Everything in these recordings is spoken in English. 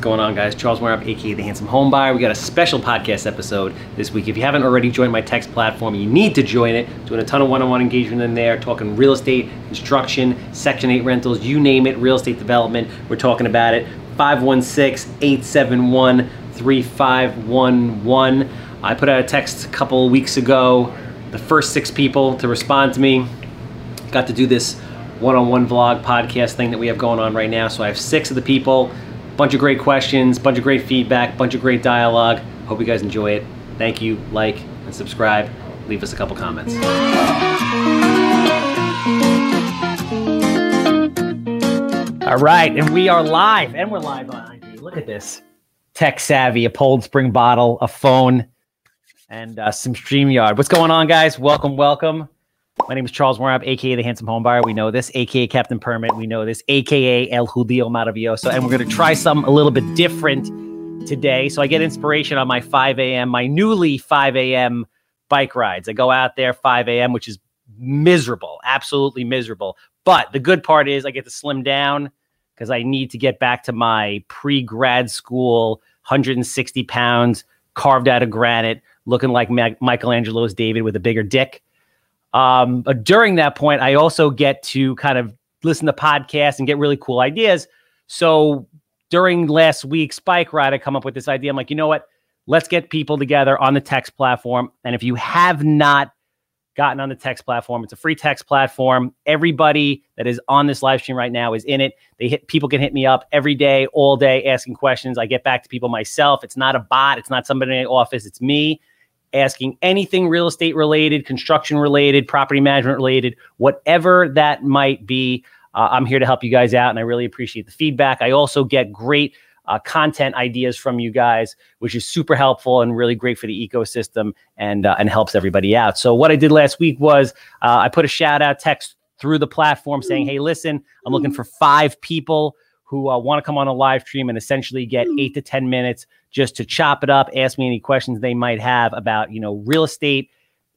What's going on, guys? Charles Weinraub, aka the Handsome Home Buyer. We got a special podcast episode this week. If you haven't already joined my text platform, you need to join it. Doing a ton of one-on-one engagement in there, talking real estate, construction, Section 8 rentals, you name it, real estate development. We're talking about it. 516-871-3511. I put out a text a couple weeks ago. The first six people to respond to me got to do this one-on-one vlog podcast thing that we have going on right now. So I have six of the people bunch of great questions, bunch of great feedback, bunch of great dialogue. Hope you guys enjoy it. Thank you. Like and subscribe. Leave us a couple comments. All right, and we are live, and we're live on IG. Look at this. Tech savvy, a Poland Spring bottle, a phone, and uh, some StreamYard. What's going on, guys? Welcome, welcome. My name is Charles Weinraub, aka the Handsome Home Buyer. We know this, aka Captain Permit. We know this, aka El Judío Maravilloso. And we're going to try something a little bit different today. So I get inspiration on my 5 a.m., my newly 5 a.m. bike rides. I go out there 5 a.m., which is miserable, absolutely miserable. But the good part is I get to slim down because I need to get back to my pre grad school 160 pounds, carved out of granite, looking like Michelangelo's David with a bigger dick. Um, but during that point, I also get to kind of listen to podcasts and get really cool ideas. So during last week's bike ride, I come up with this idea. I'm like, you know what? Let's get people together on the text platform. And if you have not gotten on the text platform, it's a free text platform. Everybody that is on this live stream right now is in it. They hit people can hit me up every day, all day, asking questions. I get back to people myself. It's not a bot. It's not somebody in the office. It's me asking anything real estate related, construction related, property management related, whatever that might be. Uh, I'm here to help you guys out, and I really appreciate the feedback. I also get great uh, content ideas from you guys, which is super helpful and really great for the ecosystem and uh, and helps everybody out. So what I did last week was uh, I put a shout out text through the platform saying, "Hey, listen, I'm looking for five people." who uh, want to come on a live stream and essentially get eight to 10 minutes just to chop it up, ask me any questions they might have about, you know, real estate,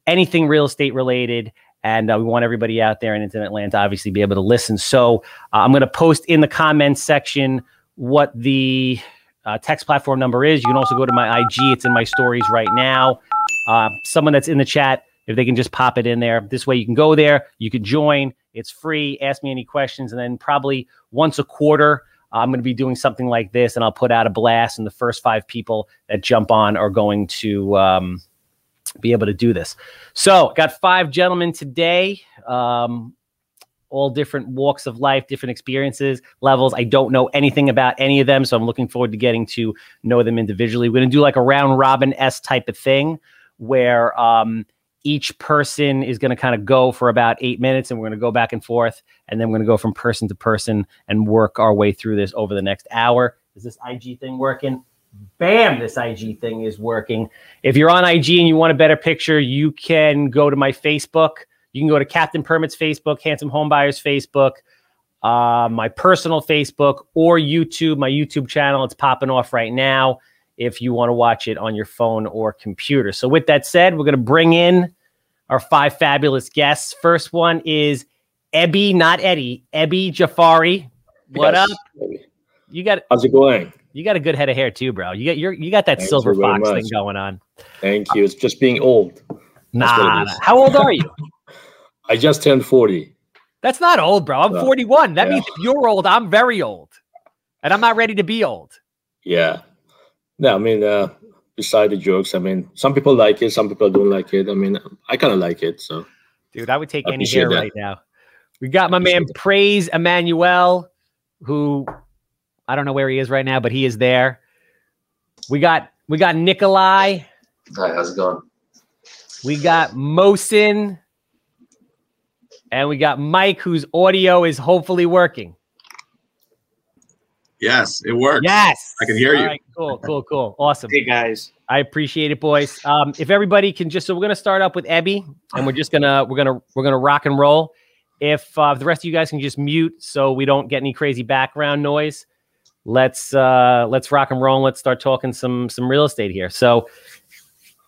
anything real estate related. And uh, we want everybody out there in Atlanta to obviously be able to listen. So uh, I'm going to post in the comments section what the uh, text platform number is. You can also go to my IG. It's in my stories right now. Uh, someone that's in the chat, if they can just pop it in there. This way you can go there, you can join. It's free. Ask me any questions. And then probably once a quarter, I'm going to be doing something like this and I'll put out a blast. And the first five people that jump on are going to um, be able to do this. So, got five gentlemen today. Um, all different walks of life, different experiences, levels. I don't know anything about any of them, so I'm looking forward to getting to know them individually. We're going to do like a round robin s type of thing, where um, each person is going to kind of go for about eight minutes and we're going to go back and forth and then we're going to go from person to person and work our way through this over the next hour. Is this ig thing working? Bam this ig thing is working. If you're on ig and you want a better picture you can go to my facebook. You can go to captain permits facebook handsome homebuyers facebook uh, my personal facebook or youtube. My youtube channel it's popping off right now if you want to watch it on your phone or computer. So, with that said, we're going to bring in our five fabulous guests. First one is Ebby, not Eddie, Ebby Jafari. What yes, up? You got how's it going? You got a good head of hair too, bro. You got you you got that Thanks silver fox thing going on. Thank you. It's just being old. Nah. How old are you? I just turned 40. That's not old, bro. I'm 41. That yeah. means if you're old, I'm very old. And I'm not ready to be old. Yeah. Yeah, I mean, uh, beside the jokes, I mean, some people like it, some people don't like it. I mean, I kind of like it. So, dude, I would take I any hair that. right now. We got my man Praise Emmanuel, who I don't know where he is right now, but he is there. We got we got Nikolai. Hi, how's it going? We got Mosin. And we got Mike, whose audio is hopefully working. Yes, it works. Yes, I can hear All you. Right, cool, cool, cool, awesome. Hey guys, I appreciate it, boys. Um, if everybody can just, so we're gonna start up with Ebby, and we're just gonna we're gonna we're gonna rock and roll. If uh, the rest of you guys can just mute so we don't get any crazy background noise, let's uh, let's rock and roll. And let's start talking some some real estate here. So,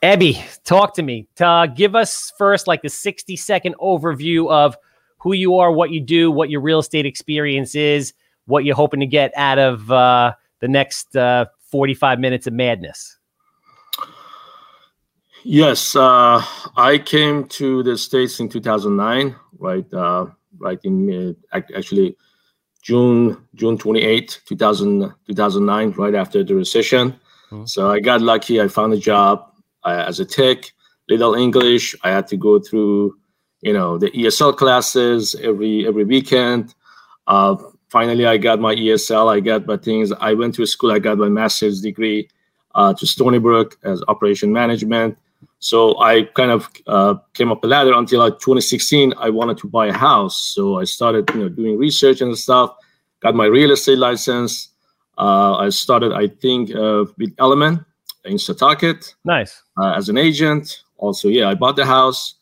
Ebby, talk to me. Uh, give us first like the sixty second overview of who you are, what you do, what your real estate experience is what you're hoping to get out of uh, the next uh, 45 minutes of madness? Yes, uh, I came to the states in 2009, right? Uh, right in uh, actually June June 28, 2000, 2009, right after the recession. Mm-hmm. So I got lucky. I found a job uh, as a tech, little English. I had to go through, you know, the ESL classes every every weekend. Finally, I got my ESL. I got my things. I went to school. I got my master's degree uh, to Stony Brook as operation management. So I kind of uh, came up the ladder until like 2016. I wanted to buy a house, so I started, you know, doing research and stuff. Got my real estate license. Uh, I started, I think, uh, with Element in Setauket. Nice. Uh, as an agent. Also, yeah, I bought the house.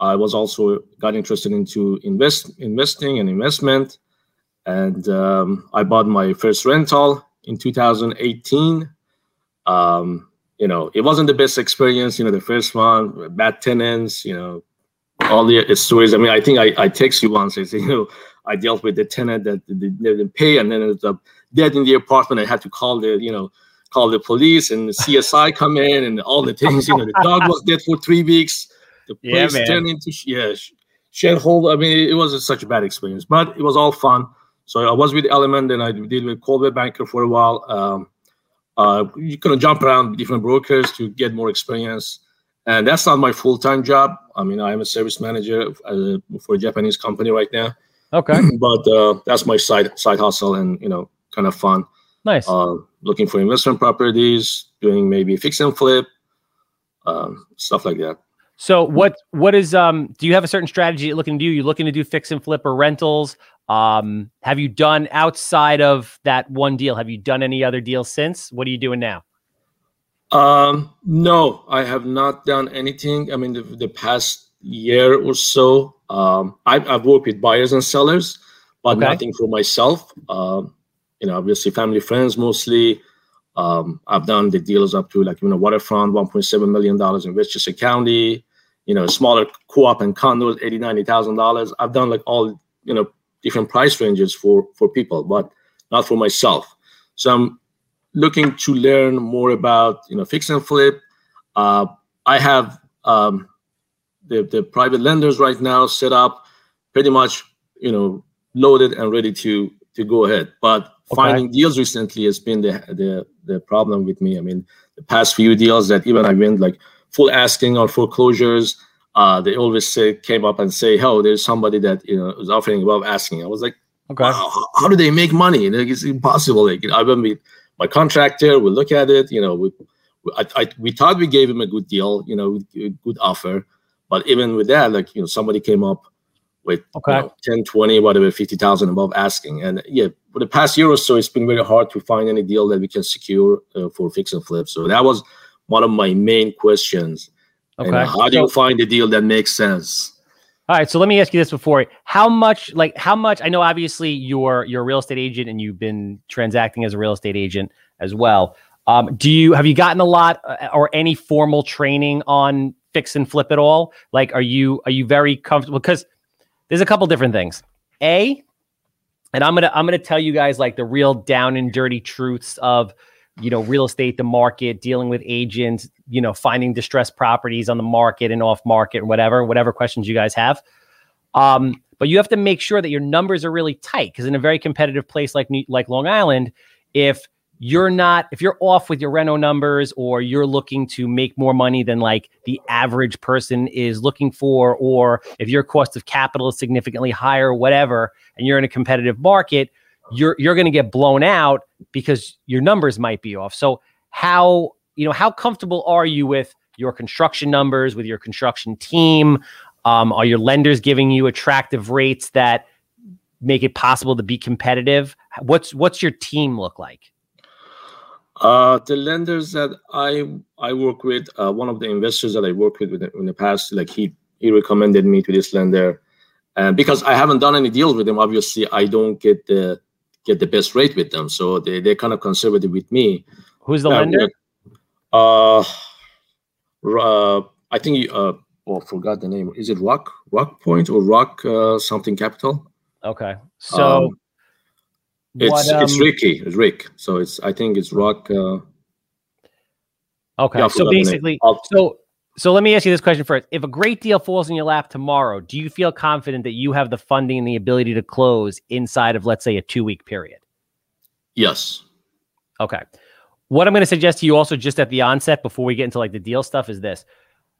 I was also got interested into invest investing and investment, and um, I bought my first rental in 2018. Um, you know, it wasn't the best experience. You know, the first one, bad tenants. You know, all the stories. I mean, I think I, I text you once. I said, you know, I dealt with the tenant that didn't pay, and then it was uh, dead in the apartment. I had to call the, you know, call the police and the CSI come in and all the things. You know, the dog was dead for three weeks. The place yeah, turned into yeah, shithole. I mean, it was such a bad experience, but it was all fun. So I was with Element, and I did with Coldwell Banker for a while. Um, uh, you kind of jump around different brokers to get more experience. And that's not my full time job. I mean, I'm a service manager uh, for a Japanese company right now. Okay. but uh, that's my side side hustle and you know kind of fun. Nice. Uh, looking for investment properties, doing maybe fix and flip, um, stuff like that. So what what is um do you have a certain strategy you're looking to do? You're looking to do fix and flip or rentals? Um, have you done outside of that one deal? Have you done any other deals since? What are you doing now? Um, no, I have not done anything. I mean, the, the past year or so, um, I've, I've, worked with buyers and sellers, but okay. nothing for myself. Um, you know, obviously family friends mostly. Um, I've done the deals up to like you know waterfront, 1.7 million dollars in Westchester County. You know, smaller co-op and condos, 80, 90 thousand dollars. I've done like all you know different price ranges for for people, but not for myself. So I'm looking to learn more about you know fix and flip. Uh, I have um, the the private lenders right now set up, pretty much you know loaded and ready to to go ahead. But okay. finding deals recently has been the the the problem with me. I mean, the past few deals that even I went like full asking or foreclosures uh, they always say came up and say, "Oh, there's somebody that you know is offering above asking." I was like, "Okay, wow, how, how, do they make money? Like, it's impossible." Like, you know, I went with my contractor. We look at it. You know, we I, I, we thought we gave him a good deal. You know, good offer, but even with that, like you know, somebody came up with okay. you know, 10, 20, whatever, 50,000 above asking. And yeah, for the past year or so, it's been very hard to find any deal that we can secure uh, for fix and flip. So that was one of my main questions Okay. And how do you find a deal that makes sense? All right, so let me ask you this before: How much, like, how much? I know obviously you're you're a real estate agent and you've been transacting as a real estate agent as well. Um, do you have you gotten a lot uh, or any formal training on fix and flip at all? Like, are you are you very comfortable? Because there's a couple different things. A, and I'm gonna I'm gonna tell you guys like the real down and dirty truths of you know real estate the market dealing with agents you know finding distressed properties on the market and off market and whatever whatever questions you guys have um, but you have to make sure that your numbers are really tight because in a very competitive place like like long island if you're not if you're off with your reno numbers or you're looking to make more money than like the average person is looking for or if your cost of capital is significantly higher whatever and you're in a competitive market you're you're going to get blown out because your numbers might be off. So how you know how comfortable are you with your construction numbers with your construction team? Um, are your lenders giving you attractive rates that make it possible to be competitive? What's what's your team look like? Uh, the lenders that I I work with, uh, one of the investors that I worked with in the past, like he he recommended me to this lender, and because I haven't done any deals with them, obviously I don't get the get the best rate with them. So they they're kind of conservative with me. Who's the lender? Uh, uh, I think uh, oh, forgot the name. Is it Rock Rock Point or Rock uh, something Capital? Okay, so. Um, It's what, um, it's Ricky, it's Rick. So it's I think it's Rock. Uh, okay, yeah, so basically, so so let me ask you this question first: If a great deal falls in your lap tomorrow, do you feel confident that you have the funding and the ability to close inside of, let's say, a two week period? Yes. Okay. What I'm going to suggest to you also, just at the onset, before we get into like the deal stuff, is this.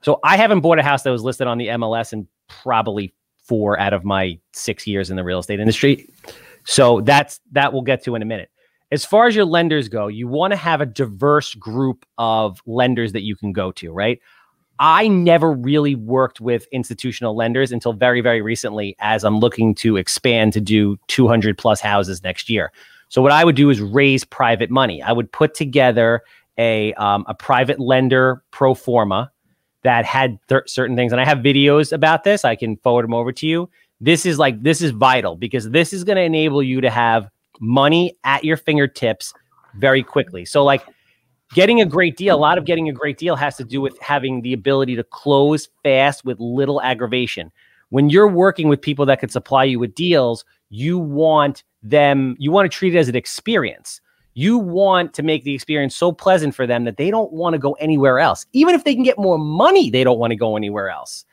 So I haven't bought a house that was listed on the MLS in probably four out of my six years in the real estate industry. So that's that we'll get to in a minute. As far as your lenders go, you want to have a diverse group of lenders that you can go to, right? I never really worked with institutional lenders until very, very recently as I'm looking to expand to do 200 plus houses next year. So what I would do is raise private money. I would put together a um, a private lender pro forma that had th- certain things, and I have videos about this. I can forward them over to you. This is like this is vital because this is going to enable you to have money at your fingertips very quickly. So like getting a great deal, a lot of getting a great deal has to do with having the ability to close fast with little aggravation. When you're working with people that can supply you with deals, you want them, you want to treat it as an experience. You want to make the experience so pleasant for them that they don't want to go anywhere else. Even if they can get more money, they don't want to go anywhere else.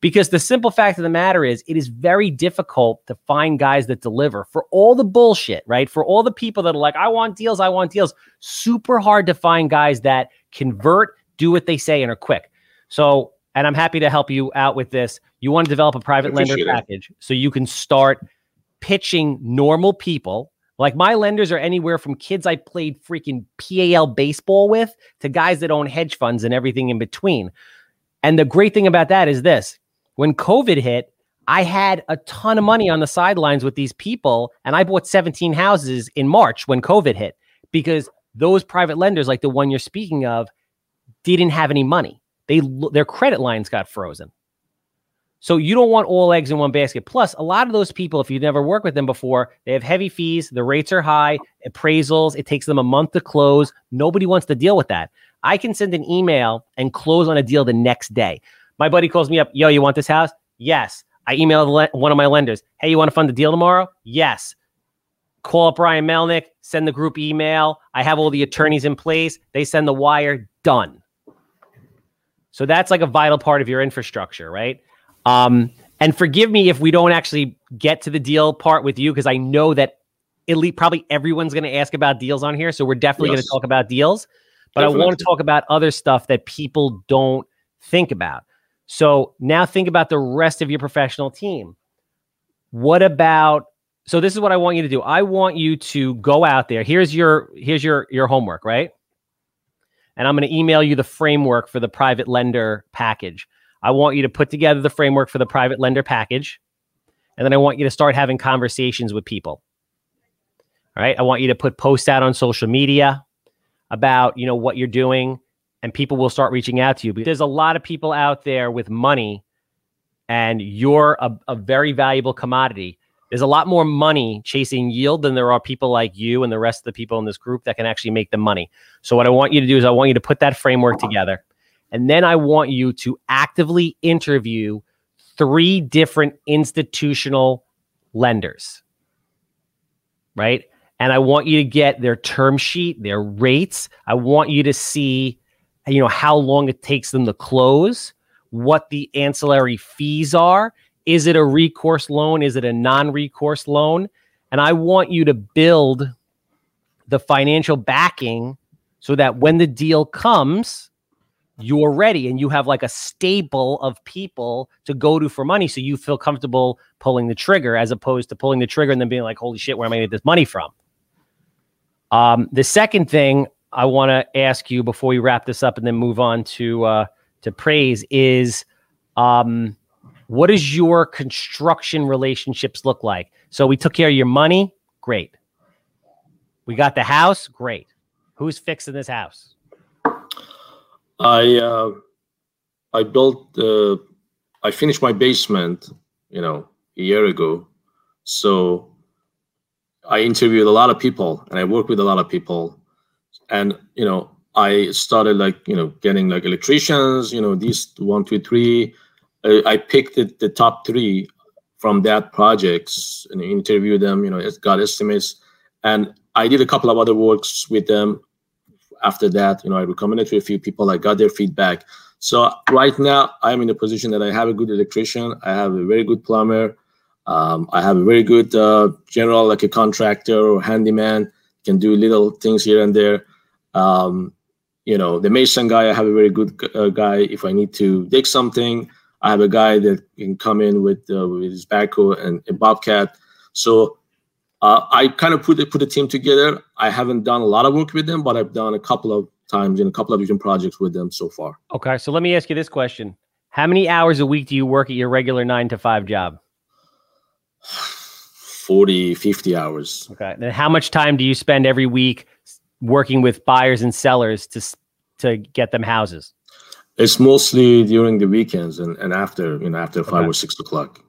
Because the simple fact of the matter is, it is very difficult to find guys that deliver for all the bullshit, right? For all the people that are like, I want deals, I want deals. Super hard to find guys that convert, do what they say, and are quick. So, and I'm happy to help you out with this. You want to develop a private lender package so you can start pitching normal people. Like my lenders are anywhere from kids I played freaking PAL baseball with to guys that own hedge funds and everything in between. And the great thing about that is this when COVID hit, I had a ton of money on the sidelines with these people, and I bought 17 houses in March when COVID hit because those private lenders, like the one you're speaking of, didn't have any money. They their credit lines got frozen. So you don't want all eggs in one basket. Plus, a lot of those people, if you've never worked with them before, they have heavy fees, the rates are high, appraisals, it takes them a month to close. Nobody wants to deal with that. I can send an email and close on a deal the next day. My buddy calls me up, yo, you want this house? Yes. I emailed le- one of my lenders, hey, you want to fund the deal tomorrow? Yes. Call up Brian Melnick, send the group email. I have all the attorneys in place. They send the wire, done. So that's like a vital part of your infrastructure, right? Um, and forgive me if we don't actually get to the deal part with you, because I know that elite probably everyone's going to ask about deals on here. So we're definitely yes. going to talk about deals, but definitely. I want to talk about other stuff that people don't think about. So now think about the rest of your professional team. What about so this is what I want you to do. I want you to go out there. Here's your here's your your homework, right? And I'm going to email you the framework for the private lender package. I want you to put together the framework for the private lender package. And then I want you to start having conversations with people. All right? I want you to put posts out on social media about, you know, what you're doing and people will start reaching out to you. But there's a lot of people out there with money, and you're a, a very valuable commodity. There's a lot more money chasing yield than there are people like you and the rest of the people in this group that can actually make the money. So, what I want you to do is, I want you to put that framework together. And then I want you to actively interview three different institutional lenders, right? And I want you to get their term sheet, their rates. I want you to see you know how long it takes them to close what the ancillary fees are is it a recourse loan? Is it a non-recourse loan? And i want you to build the financial backing so that when the deal comes you're ready and you have like a stable of people to go to for money. So you feel comfortable pulling the trigger as opposed to pulling the trigger and then being like holy shit where am i going to get this money from? Um, the second thing I want to ask you before we wrap this up and then move on to uh, to praise is um, what does your construction relationships look like? So we took care of your money, great. We got the house, great. Who's fixing this house? I uh, I built uh, I finished my basement, you know, a year ago. So I interviewed a lot of people and I worked with a lot of people and you know i started like you know getting like electricians you know these one two three i, picked the, the top three from that projects and interviewed them you know got estimates and I did a couple of other works with them. After that, you know, I recommended to a few people. I got their feedback. So right now, I'm in a position that I have a good electrician. I have a very good plumber. Um, I have a very good uh, general, like a contractor or handyman, can do little things here and there. Um, you know, the mason guy, I have a very good uh, guy. If I need to dig something, I have a guy that can come in with uh, with his backhoe and a bobcat. So uh, I kind of put the, put a team together. I haven't done a lot of work with them, but I've done a couple of times in a couple of different projects with them so far. Okay, so let me ask you this question: How many hours a week do you work at your regular nine to five job? 40, 50 hours. Okay, and how much time do you spend every week working with buyers and sellers to to get them houses? It's mostly during the weekends and, and after you know after five okay. or six o'clock.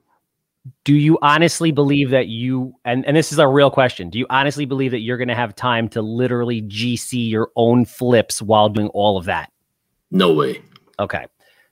Do you honestly believe that you and, and this is a real question do you honestly believe that you're going to have time to literally gc your own flips while doing all of that? No way. Okay.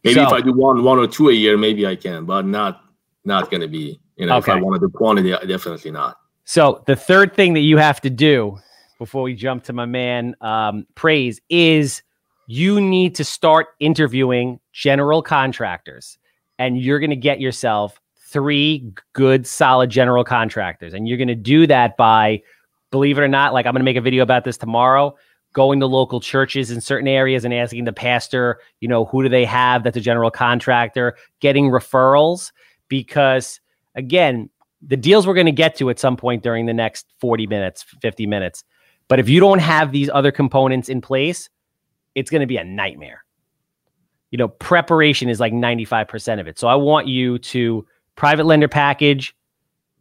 Maybe so, if i do one one or two a year maybe i can but not not going to be you know okay. if i wanted the quantity definitely not. So the third thing that you have to do before we jump to my man um, praise is you need to start interviewing general contractors and you're going to get yourself three good, solid general contractors. And you're going to do that by, believe it or not, like I'm going to make a video about this tomorrow, going to local churches in certain areas and asking the pastor, you know, who do they have that's a general contractor, getting referrals. Because again, the deals we're going to get to at some point during the next 40 minutes, 50 minutes. But if you don't have these other components in place, it's going to be a nightmare. You know, preparation is like 95% of it. So I want you to private lender package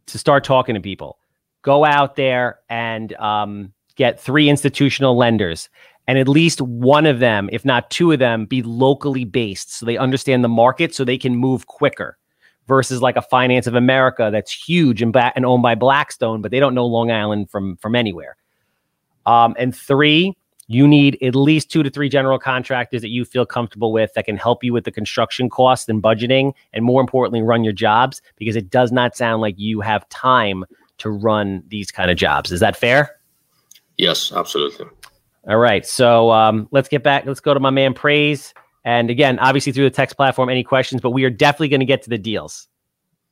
to start talking to people. Go out there and um, get three institutional lenders, and at least one of them, if not two of them, be locally based so they understand the market so they can move quicker versus like a Finance of America that's huge and, ba- and owned by Blackstone, but they don't know Long Island from from anywhere. Um, and three, you need at least two to three general contractors that you feel comfortable with that can help you with the construction costs and budgeting, and more importantly, run your jobs because it does not sound like you have time to run these kind of jobs. Is that fair? Yes, absolutely. All right. So um, let's get back. Let's go to my man Praise. And again, obviously through the text platform, any questions, but we are definitely going to get to the deals.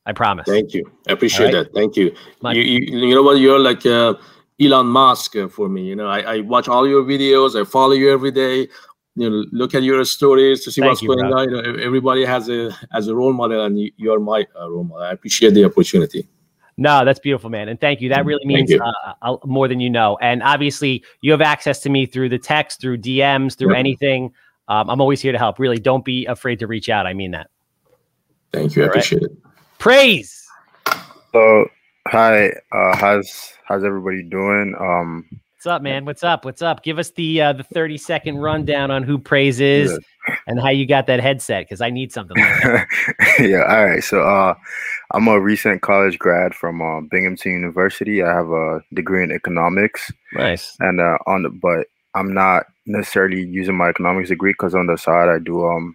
I promise. Thank you. I appreciate right? that. Thank you. You, you. you, know what? You're like, uh, Elon Musk for me. You know, I, I, watch all your videos. I follow you every day. You know, look at your stories to see Thank what's you, going bro. on. You know, everybody has a as a role model, and you, you are my uh, role model. I appreciate the opportunity. No, that's beautiful, man, and thank you. That really means uh, more than you know. And obviously, you have access to me through the text, through DMs, through yep. anything. Um, I'm always here to help. Really, don't be afraid to reach out. I mean that. Thank you. I appreciate it. Praise. So Hi, uh, how's how's everybody doing? Um, What's up, man? What's up? What's up? Give us the uh, the thirty second rundown on who Praise is yeah. and how you got that headset because I need something. Like yeah. All right. So, uh, I'm a recent college grad from uh, Binghamton University. I have a degree in economics. Nice. And uh, on the but I'm not necessarily using my economics degree because on the side I do um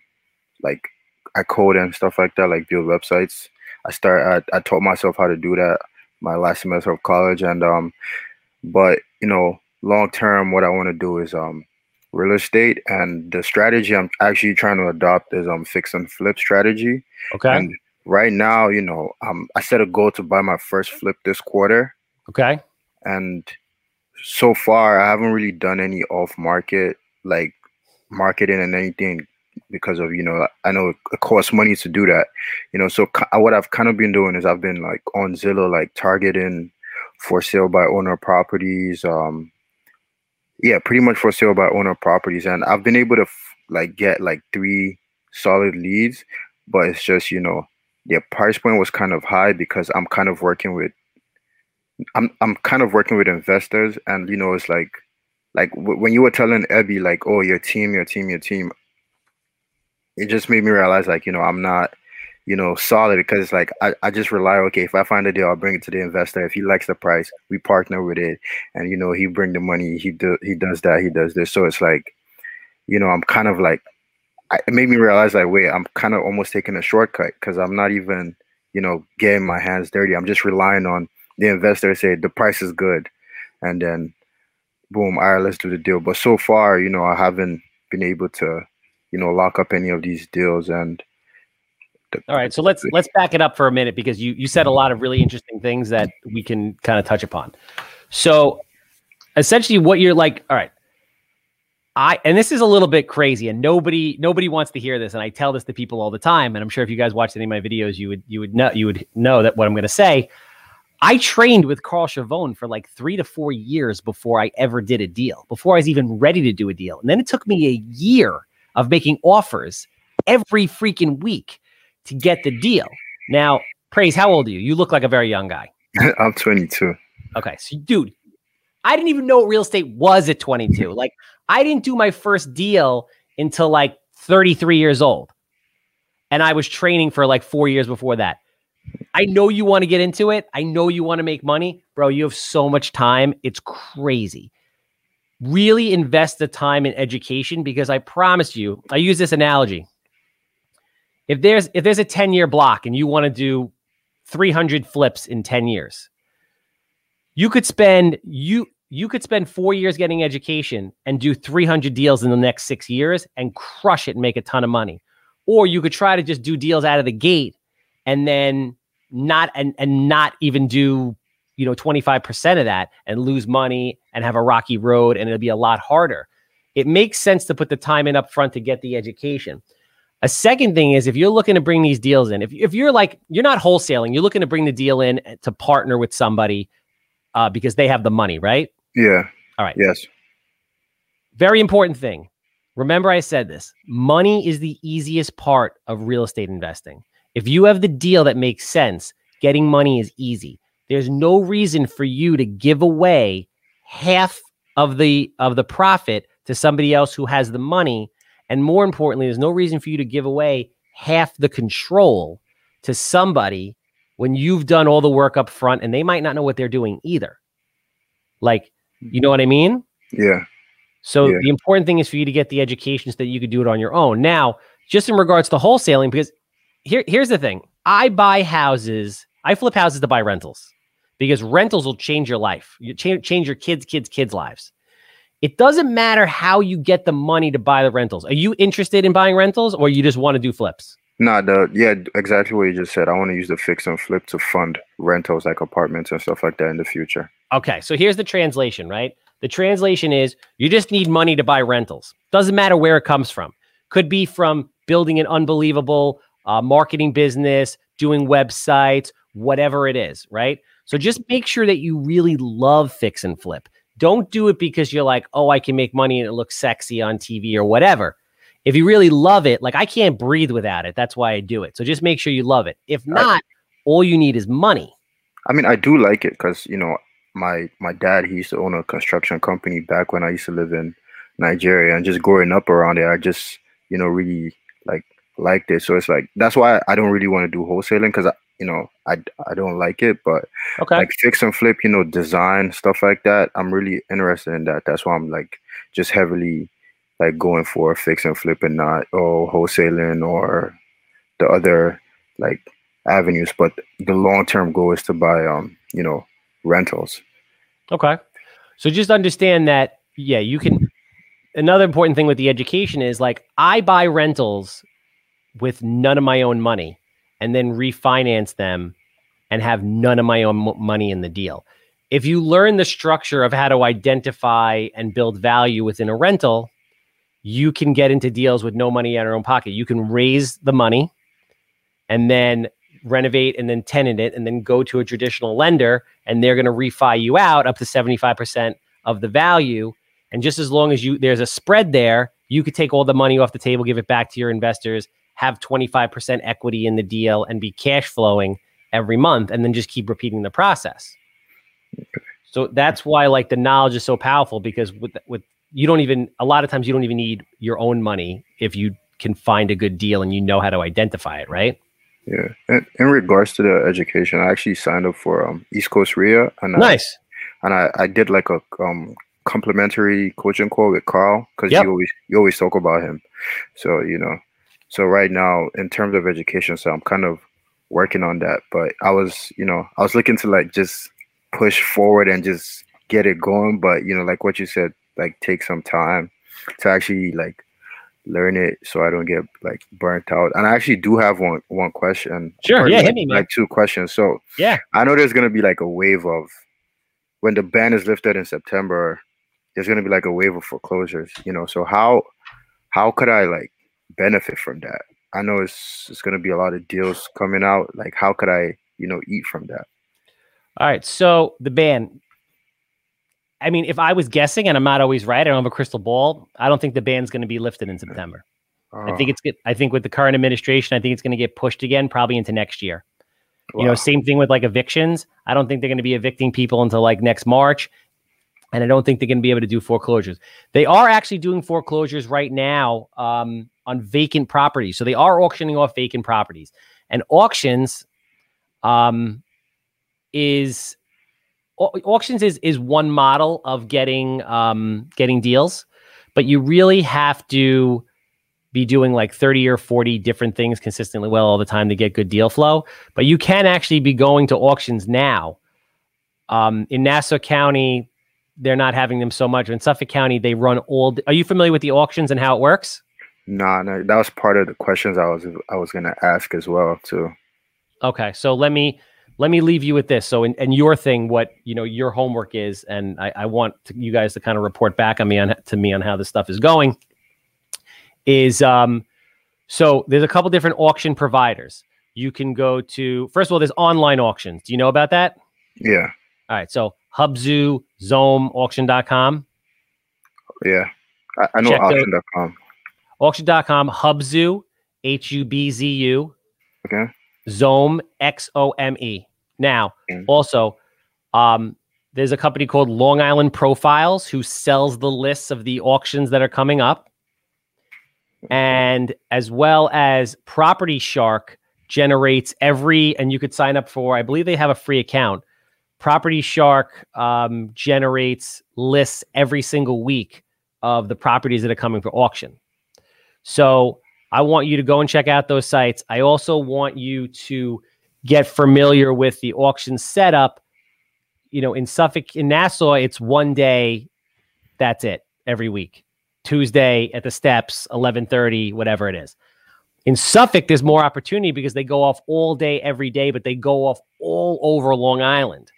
like I code and stuff like that, like build websites. I start I, I taught myself how to do that my last semester of college, and um, but you know, long term, what I want to do is um, real estate, and the strategy I'm actually trying to adopt is um, fix and flip strategy. Okay. And right now, you know, um, I set a goal to buy my first flip this quarter. Okay. And so far, I haven't really done any off market like marketing and anything because of you know I know it costs money to do that, you know. So what I've kind of been doing is I've been like on Zillow, like targeting for sale by owner properties. Um, yeah, pretty much for sale by owner properties, and I've been able to f- like get like three solid leads, but it's just you know the price point was kind of high because I'm kind of working with I'm I'm kind of working with investors, and you know it's like like w- when you were telling Ebby like, oh, your team, your team, your team it just made me realize like you know i'm not you know solid because it's like I, I just rely okay if i find a deal i'll bring it to the investor. If he likes the price we partner with it. And you know he bring the money he do he does that he does this. So it's like you know i'm kind of like it made me realize like wait i'm kind of almost taking a shortcut because i'm not even you know getting my hands dirty. I'm just relying on the investor to say the price is good. And then boom, all right, let's do the deal. But so far, you know, I haven't been able to, you know, lock up any of these deals and all right, so let's let's back it up for a minute because you you said a mm-hmm. lot of really interesting things that we can kind of touch upon. So essentially what you're like, all right, I and this is a little bit crazy, and nobody nobody wants to hear this. And I tell this to people all the time. And I'm sure if you guys watched any of my videos, you would you would know you would know that what I'm going to say. I trained with Carl Chavone for like three to four years before I ever did a deal, before I was even ready to do a deal. And then it took me a year of making offers every freaking week to get the deal. Now, praise, how old are you? You look like a very young guy. I'm 22. Okay, so dude, I didn't even know what real estate was at 22. Like I didn't do my first deal until like 33 years old. And I was training for like 4 years before that. I know you want to get into it. I know you want to make money. Bro, you have so much time. It's crazy. Really invest the time in education because I promise you, I use this analogy. If there's if there's a 10-year block and you want to do 300 flips in 10 years, you could spend you you could spend four years getting education and do 300 deals in the next six years and crush it and make a ton of money. Or you could try to just do deals out of the gate and then not and, and not even do you know 25% of that and lose money and have a rocky road and it'll be a lot harder. It makes sense to put the time in up front to get the education. A second thing is if you're looking to bring these deals in, if, if you're like, you're not wholesaling, you're looking to bring the deal in to partner with somebody uh, because they have the money, right? Yeah. All right. Yes. Very important thing. Remember, I said this money is the easiest part of real estate investing. If you have the deal that makes sense, getting money is easy. There's no reason for you to give away half of the of the profit to somebody else who has the money and more importantly there's no reason for you to give away half the control to somebody when you've done all the work up front and they might not know what they're doing either like you know what I mean? Yeah. So Yeah. the important thing is for you to get the education so that you could do it on your own. Now, just in regards to wholesaling, because here, here's the thing: I buy houses, I flip houses to buy rentals because rentals will change your life. You change change your kids, kids, kids' lives. It doesn't matter how you get the money to buy the rentals. Are you interested in buying rentals, or you just want to do flips? No, the yeah, exactly what you just said. I want to use the fix and flip to fund rentals like apartments and stuff like that in the future. Okay, so here's the translation, right? The translation is you just need money to buy rentals. Doesn't matter where it comes from. Could be from building an unbelievable uh, marketing business, doing websites, whatever it is, right? So just make sure that you really love fix and flip. Don't do it because you're like, oh, I can make money and it looks sexy on TV or whatever. If you really love it, like I can't breathe without it. That's why I do it. So just make sure you love it. If not, all you need is money. I mean, I do like it because you know my my dad he used to own a construction company back when I used to live in Nigeria, and just growing up around there, I just you know really like liked it. So it's like that's why I don't really want to do wholesaling because I you know I I don't like it, but Okay. like fix and flip, you know, design stuff like that. I'm really interested in that. That's why I'm like just heavily like going for fix and flip and not oh wholesaling or the other like avenues. But the long term goal is to buy um you know rentals. Okay. So just understand that, yeah, you can. Another important thing with the education is like I buy rentals with none of my own money and then refinance them and have none of my own mo- money in the deal. If you learn the structure of how to identify and build value within a rental, you can get into deals with no money in your own pocket. You can raise the money and then renovate and then tenant it and then go to a traditional lender and they're going to refi you out up to 75% of the value and just as long as you there's a spread there you could take all the money off the table give it back to your investors have 25% equity in the deal and be cash flowing every month and then just keep repeating the process so that's why like the knowledge is so powerful because with with you don't even a lot of times you don't even need your own money if you can find a good deal and you know how to identify it right Yeah. In, in regards to the education, I actually signed up for um East Coast RIA and I, nice and I, I did like a um complimentary coaching call with Carl because Yep. you always you always talk about him. So you know, so right now in terms of education, so I'm kind of working on that. But I was you know I was looking to like just push forward and just get it going, but you know, like what you said, like take some time to actually like learn it so I don't get like burnt out. And I actually do have one one question. Sure, yeah, like, hit me, man. Like two questions. So yeah, I know there's gonna be like a wave of when the ban is lifted in September. There's gonna be like a wave of foreclosures. You know, so how how could I like benefit from that? I know it's it's gonna be a lot of deals coming out. Like, how could I you know eat from that? All right, so the ban. I mean, if I was guessing, and I'm not always right, I don't have a crystal ball. I don't think the ban's going to be lifted in September. I think Uh, it's good. I think with the current administration, I think it's going to get pushed again, probably into next year. You know, same thing with like evictions. I don't think they're going to be evicting people until like next March. And I don't think they're going to be able to do foreclosures. They are actually doing foreclosures right now um, on vacant properties. So they are auctioning off vacant properties. And auctions um, is au- auctions is is one model of getting um, getting deals, but you really have to be doing like 30 or 40 different things consistently well all the time to get good deal flow. But you can actually be going to auctions now. Um, in Nassau County, they're not having them so much. In Suffolk County, they run all. Are you familiar with the auctions and how it works? Nah, no, that was part of the questions I was I was gonna ask as well too. Okay, so let me let me leave you with this. So, and, your thing, what you know, your homework is, and I, I want to, you guys to kind of report back on me on to me on how this stuff is going. Is um, so there's a couple different auction providers. You can go to first of all, there's online auctions. Do you know about that? Yeah, All right, so Hubzu, Xome, Auction.com, yeah. I, I know Check auction.com. Auction.com, Hubzu, H U B Z U, Okay. Xome, X O M E. Now, Mm. also, um, there's a company called Long Island Profiles who sells the lists of the auctions that are coming up. And as well as Property Shark generates every, and you could sign up for, I believe they have a free account. Property Shark um, generates lists every single week of the properties that are coming for auction. So I want you to go and check out those sites. I also want you to get familiar with the auction setup. You know, in Suffolk, in Nassau, it's one day. That's it every week. Tuesday at the steps, eleven thirty, whatever it is. In Suffolk, there's more opportunity because they go off all day, every day, but they go off all over Long Island.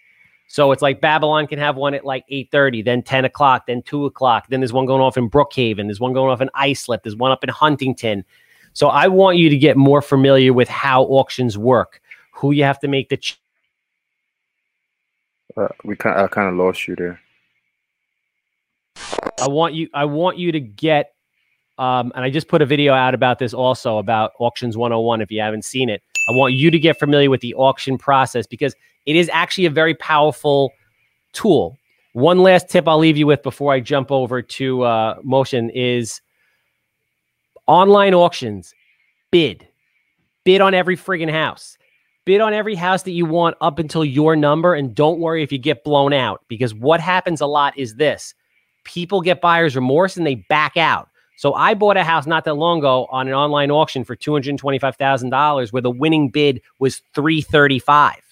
So it's like Babylon can have one at like 8:30, then 10 o'clock, then 2 o'clock. Then there's one going off in Brookhaven. There's one going off in Islip. There's one up in Huntington. So I want you to get more familiar with how auctions work, who you have to make the ch- Uh, we kind I kind of lost you there. I want you I want you to get um and I just put a video out about this also about auctions 101 if you haven't seen it. I want you to get familiar with the auction process because it is actually a very powerful tool. One last tip I'll leave you with before I jump over to uh, Mosin is online auctions. Bid, bid on every friggin' house. Bid on every house that you want up until your number, and don't worry if you get blown out because what happens a lot is this: people get buyer's remorse and they back out. So I bought a house not that long ago on an online auction for two hundred twenty-five thousand dollars, where the winning bid was three thirty-five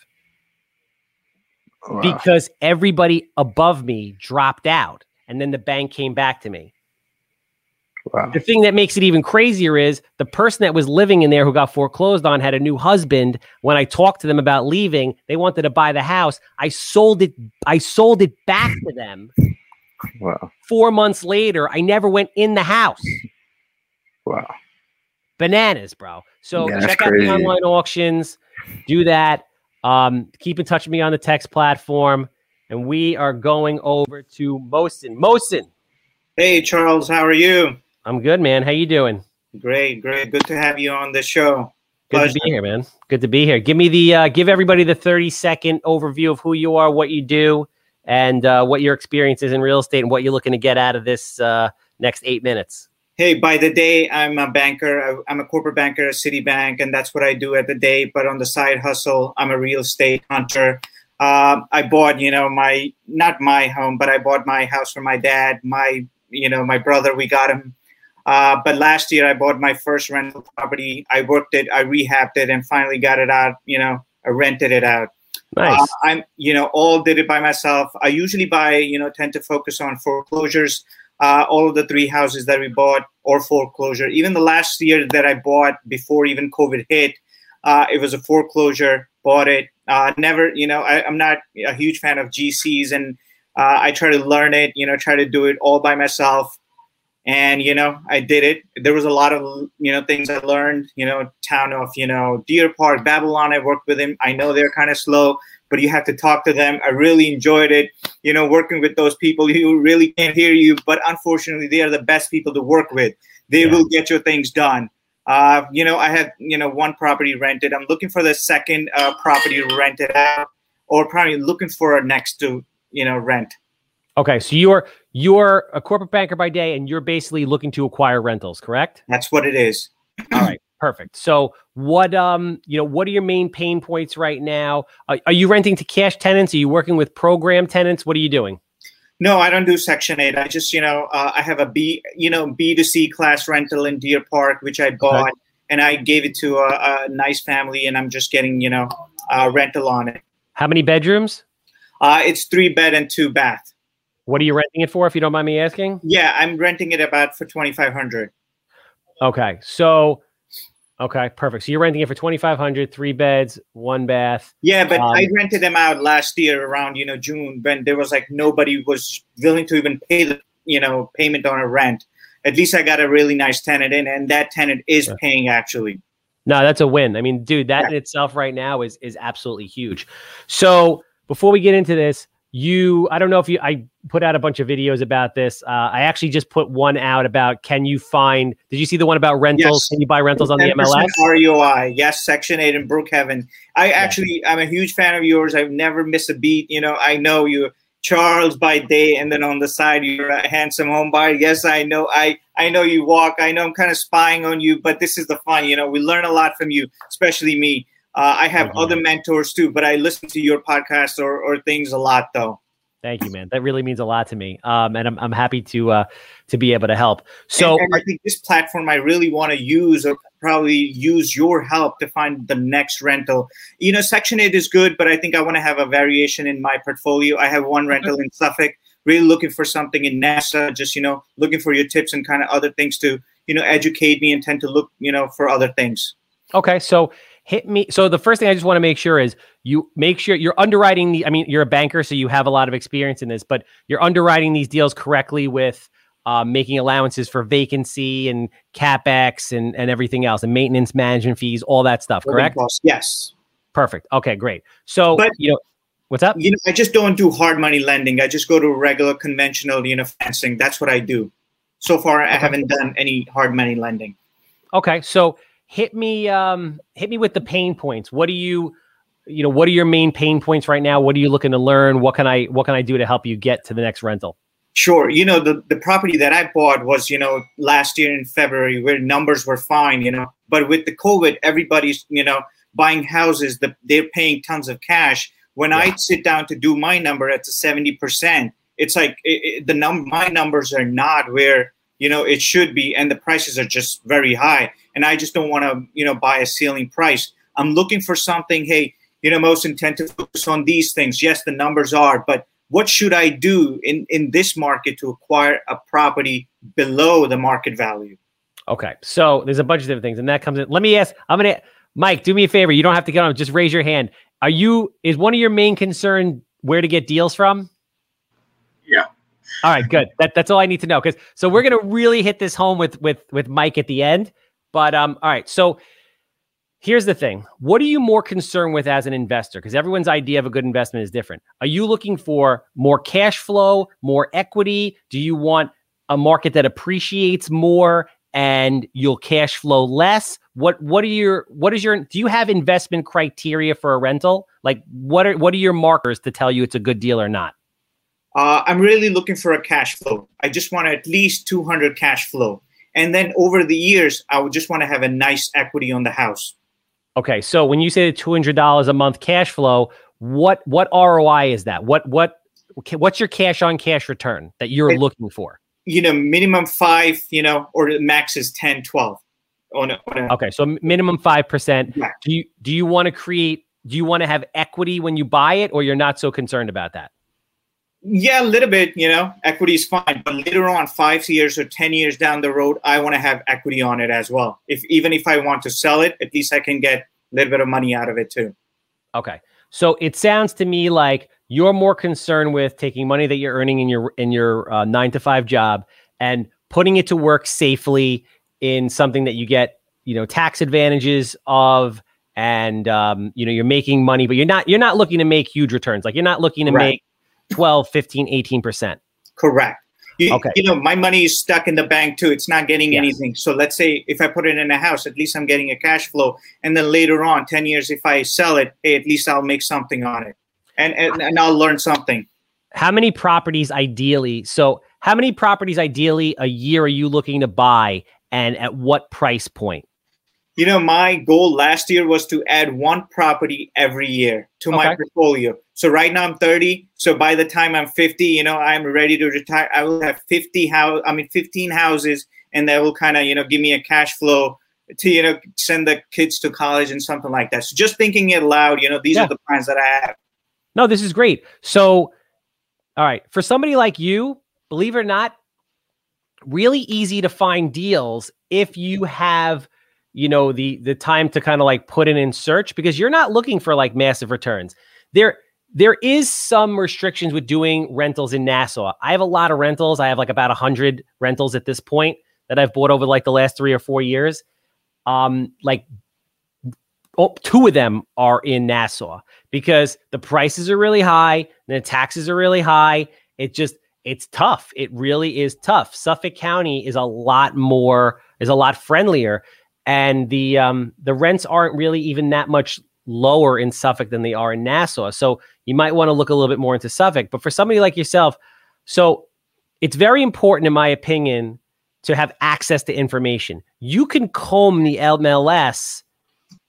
Wow. because everybody above me dropped out, and then the bank came back to me. wow. The thing that makes it even crazier is the person that was living in there who got foreclosed on had a new husband. When I talked to them about leaving, they wanted to buy the house. I sold it. I sold it back to them. Wow. Four months later, I never went in the house. Wow. bananas, bro. So Yeah, check out crazy. the online auctions, do that. Um, keep in touch with me on the text platform, and we are going over to Mosin. Mosin, Hey Charles, how are you? I'm good, man. How you doing? Great, great. Good to have you on the show. Good Pleasure. to be here, man. Good to be here. Give me the uh, give everybody the 30 second overview of who you are, what you do, and uh, what your experience is in real estate, and what you're looking to get out of this uh, next eight minutes. Hey, by the day, I'm a banker. I'm a corporate banker at Citibank, and that's what I do at the day. But on the side hustle, I'm a real estate hunter. Um, I bought, you know, my not my home, but I bought my house for my dad. My, you know, my brother. We got him. Uh, but last year, I bought my first rental property. I worked it, I rehabbed it, and finally got it out. You know, I rented it out. Nice. Uh, I'm, you know, all did it by myself. I usually buy, you know, tend to focus on foreclosures. Uh, all of the three houses that we bought or foreclosure. Even the last year that I bought before even COVID hit, uh, it was a foreclosure. Bought it. Uh, never, you know, I, am not a huge fan of GCs, and uh, I try to learn it. You know, try to do it all by myself and you know i did it. There was a lot of you know things i learned you know town of you know deer park babylon. I worked with him i know they're kind of slow but you have to talk to them. I really enjoyed it you know working with those people who really can't hear you but unfortunately they are the best people to work with. They yeah. will get your things done. Uh, you know i have you know one property rented. I'm looking for the second uh, property rented out or probably looking for a next to you know rent Okay, so you're you're a corporate banker by day, and you're basically looking to acquire rentals, correct? That's what it is. All right, perfect. So, what um, you know, what are your main pain points right now? Are, are you renting to cash tenants? Are you working with program tenants? What are you doing? No, I don't do Section Eight. I just, you know, uh, I have a B, you know, B to C class rental in Deer Park, which I bought, okay. and I gave it to a, a, nice family, and I'm just getting, you know, a rental on it. How many bedrooms? Uh, it's three bed and two bath. What are you renting it for, if you don't mind me asking? Yeah, I'm renting it about for twenty five hundred. Okay, so okay, perfect. So you're renting it for twenty five hundred, three beds, one bath. Yeah, but um, I rented them out last year around you know June when there was like nobody was willing to even pay the you know payment on a rent. At least I got a really nice tenant in, and that tenant is paying actually. No, that's a win. I mean, dude, that yeah. in itself right now is is absolutely huge. So before we get into this, you i don't know if you i put out a bunch of videos about this. Uh, i actually just put one out about can you find did you see the one about rentals? Yes. can you buy rentals on the mls roi yes section 8 in brookhaven. I actually yeah. i'm a huge fan of yours. I've never missed a beat. You know i know you charles by day and then on the side you're a handsome home buyer. Yes i know. I i know you walk. I know i'm kind of spying on you but this is the fun you know? We learn a lot from you especially me uh, I have other mentors too, but I listen to your podcast or, or things a lot though. Thank you, man. That really means a lot to me, um, and I'm, I'm happy to uh, to be able to help. So, and, and I think this platform I really want to use, or probably use your help to find the next rental. You know, Section Eight is good, but I think I want to have a variation in my portfolio. I have one rental in Suffolk. Really looking for something in Nassau. Just you know, looking for your tips and kind of other things to you know educate me and tend to look you know for other things. Okay, so hit me. So the first thing I just want to make sure is you make sure you're underwriting the. I mean, you're a banker, so you have a lot of experience in this, but you're underwriting these deals correctly with uh, making allowances for vacancy and capex and and everything else, and maintenance management fees, all that stuff. Correct? Yes. Perfect. Okay, great. So but, you know. What's up? You know, I just don't do hard money lending. I just go to regular conventional, you know, financing. That's what I do. So far, I haven't done any hard money lending. Okay, so hit me um hit me with the pain points. What do you you know what are your main pain points right now? What are you looking to learn? What can i what can i do to help you get to the next rental? Sure. You know the, the property that i bought was you know last year in february where numbers were fine you know but with the covid everybody's you know buying houses the, they're paying tons of cash. When yeah. i sit down to do my number at the 70% it's like it, it, the num my numbers are not where you know it should be and the prices are just very high and i just don't want to you know buy a ceiling price. I'm looking for something hey you know most intent to focus on these things. Yes the numbers are but what should i do in in this market to acquire a property below the market value? Okay so there's a bunch of different things and that comes in. Let me ask i'm gonna mike do me a favor. You don't have to get on just raise your hand. Are you is one of your main concern where to get deals from all right, good. That, that's all I need to know. Because so we're gonna really hit this home with with with Mike at the end. But um, all right. So here's the thing: what are you more concerned with as an investor? Because everyone's idea of a good investment is different. Are you looking for more cash flow, more equity? Do you want a market that appreciates more and you'll cash flow less? What what are your what is your do you have investment criteria for a rental? Like what are what are your markers to tell you it's a good deal or not? Uh, I'm really looking for a cash flow. I just want at least 200 cash flow. And then over the years, I would just want to have a nice equity on the house. Okay, so when you say $200 a month cash flow, what what ROI is that? What what what's your cash on cash return that you're it, looking for? You know, minimum 5, you know, or the max is 10, 12. On a, on a, okay, so minimum 5%. Yeah. Do you do you want to create do you want to have equity when you buy it, or you're not so concerned about that? Yeah, a little bit. You know, equity is fine, but later on, five years or ten years down the road, I want to have equity on it as well. If even if I want to sell it, at least I can get a little bit of money out of it too. Okay, so it sounds to me like you're more concerned with taking money that you're earning in your in your uh, nine to five job and putting it to work safely in something that you get you know tax advantages of and um, you know you're making money but you're not you're not looking to make huge returns like you're not looking to right. make 12 15 18% correct. You, okay. you know my money is stuck in the bank too. It's not getting yes. anything. So let's say if i put it in a house at least i'm getting a cash flow. And then later on 10 years if i sell it hey at least i'll make something on it. And and, and i'll learn something. How many properties ideally so how many properties ideally a year are you looking to buy? And at what price point you know, my goal last year was to add one property every year to okay. my portfolio. So right now I'm 30. So by the time I'm 50, you know, I'm ready to retire. I will have 50 house, I mean, 15 houses, and that will kind of, you know, give me a cash flow to, you know, send the kids to college and something like that. So just thinking it loud, you know, these yeah. are the plans that I have. No, this is great. So, all right, for somebody like you, believe it or not, really easy to find deals if you have you know the the time to kind of like put in in search because you're not looking for like massive returns. There there is some restrictions with doing rentals in nassau. I have a lot of rentals. I have like about 100 rentals at this point that i've bought over like the last three or four years. Um like oh, two of them are in nassau because the prices are really high and the taxes are really high. It just it's tough. It really is tough. Suffolk county is a lot more is a lot friendlier and the um, the rents aren't really even that much lower in Suffolk than they are in Nassau. So you might want to look a little bit more into Suffolk. But for somebody like yourself, so it's very important, in my opinion, to have access to information. You can comb the MLS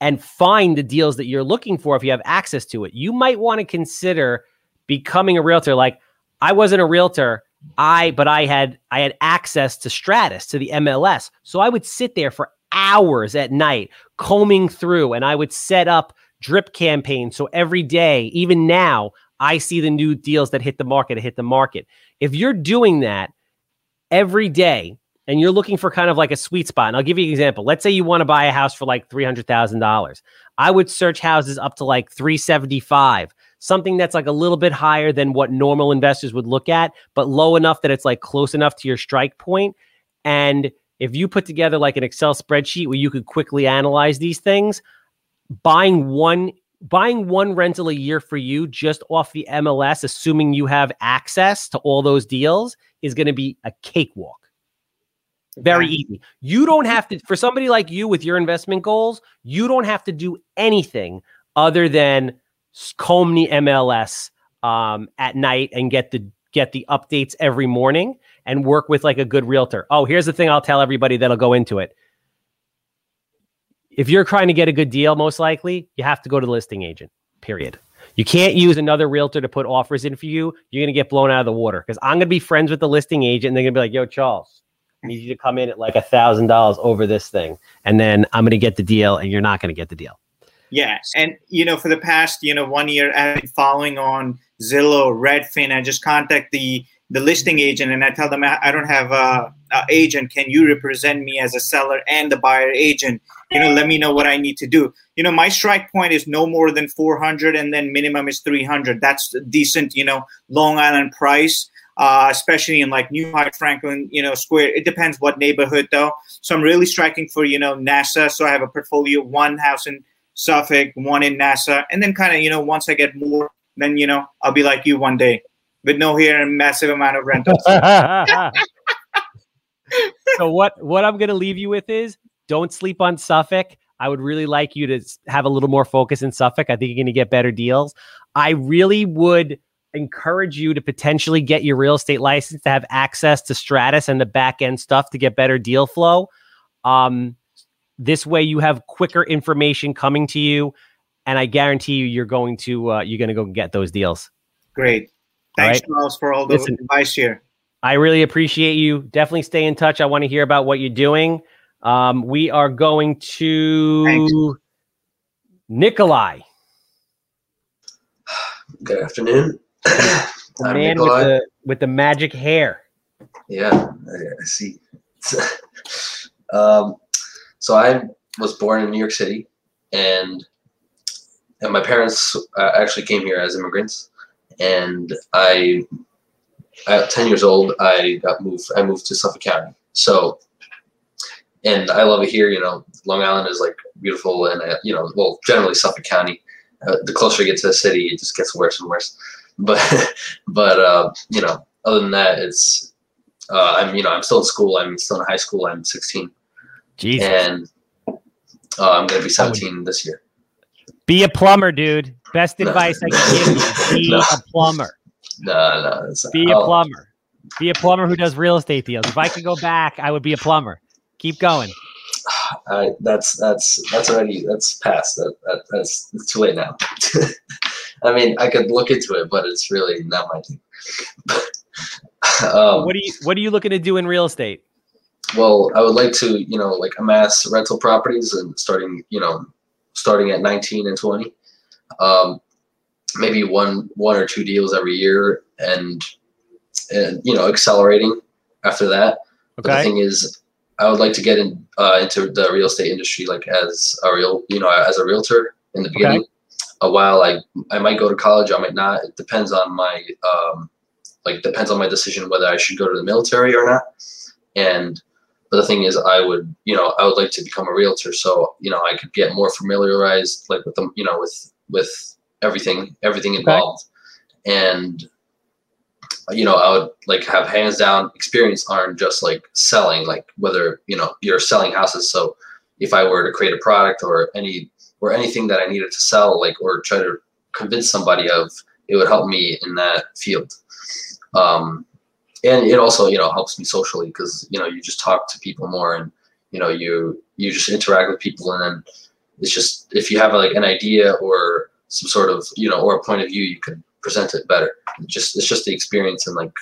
and find the deals that you're looking for if you have access to it. You might want to consider becoming a realtor. Like I wasn't a realtor. I but I had I had access to Stratus to the MLS. So I would sit there for hours at night combing through and I would set up drip campaigns. So every day, even now, I see the new deals that hit the market, hit the market. If you're doing that every day and you're looking for kind of like a sweet spot, and I'll give you an example. Let's say you want to buy a house for like $300,000. I would search houses up to like 375, something that's like a little bit higher than what normal investors would look at, but low enough that it's like close enough to your strike. And if you put together like an Excel spreadsheet where you could quickly analyze these things, buying one buying one rental a year for you just off the MLS, assuming you have access to all those deals, is going to be a cakewalk. Very easy. You don't have to, for somebody like you with your investment goals, you don't have to do anything other than comb the MLS um, at night and get the get the updates every morning and work with like a good realtor. Oh, here's the thing I'll tell everybody that'll go into it. If you're trying to get a good deal, most likely you have to go to the listing agent, period. You can't use another realtor to put offers in for you. You're going to get blown out of the water because I'm going to be friends with the listing agent and they're going to be like, yo, Charles, I need you to come in at like a thousand dollars over this thing. And then I'm going to get the deal and you're not going to get the deal. Yeah. And, you know, for the past, you know, one year, I've been following on Zillow, Redfin. I just contact the the listing agent and I tell them I don't have a, a, agent. Can you represent me as a seller and the buyer agent? You know, let me know what I need to do. You know, my strike point is no more than 400 and then minimum is 300. That's decent, you know, Long Island price. Uh, especially in like New Hyde Franklin, you know, Square. It depends what neighborhood though. So I'm really striking for you know Nassau. So I have a portfolio, one house in Suffolk, one in Nassau, and then kind of you know once I get more, then you know I'll be like you one day with no here and massive amount of rentals. so what what I'm going to leave you with is don't sleep on Suffolk. I would really like you to have a little more focus in Suffolk. I think you're going to get better deals. I really would encourage you to potentially get your real estate license to have access to Stratus and the back end stuff to get better deal flow. Um, this way, you have quicker information coming to you, and I guarantee you, you're going to uh, you're going to go get those deals. Great. Thanks, right? Charles, for all the Listen, advice here. I really appreciate you. Definitely stay in touch. I want to hear about what you're doing. Um, we are going to Thanks. Nikolai. Good afternoon. the man with the with the magic hair. Yeah, I, I see. um, so I was born in New York City, and and my parents uh, actually came here as immigrants, and I at 10 years old I got moved I moved to Suffolk County. So and I love it here, you know, Long Island is like beautiful and uh, you know, well, generally Suffolk County uh, the closer you get to the city, it just gets worse and worse. But but uh, you know, other than that, it's uh, I'm you know I'm still in school. I'm still in high school. I'm 16, Jesus. and uh, I'm gonna be 17 this year. Be a plumber, dude. Best no. advice I can give you: be no. a plumber. No, no. Be a plumber. Be a plumber who does real estate deals. If I could go back, I would be a plumber. Keep going. I, that's that's that's already that's past. That, that that's too late now. I mean, I could look into it, but it's really not my thing. um, what are you What are you looking to do in real estate? Well, I would like to, you know, like amass rental properties and starting, you know, starting at 19 and 20. Um, maybe one one or two deals every year, and and you know, accelerating after that. Okay. But the thing is, I would like to get in uh, into the real estate industry, like as a real, you know, as a realtor in the beginning. Okay. A while, I I might go to college, I might not. It depends on my um, like depends on my decision whether I should go to the military or not. And but the thing is, I would, you know, I would like to become a realtor, so you know, I could get more familiarized, like with them, you know, with with everything, everything involved, okay. and you know, I would like have hands down experience on just like selling, like whether, you know, you're selling houses. So if I were to create a product or any, or anything that I needed to sell, like, or try to convince somebody of, it would help me in that field. Um, and it also, you know, helps me socially because, you know, you just talk to people more and, you know, you, you just interact with people and then it's just, if you have like an idea or some sort of, you know, or a point of view, you could present it better. It's just it's just the experience and like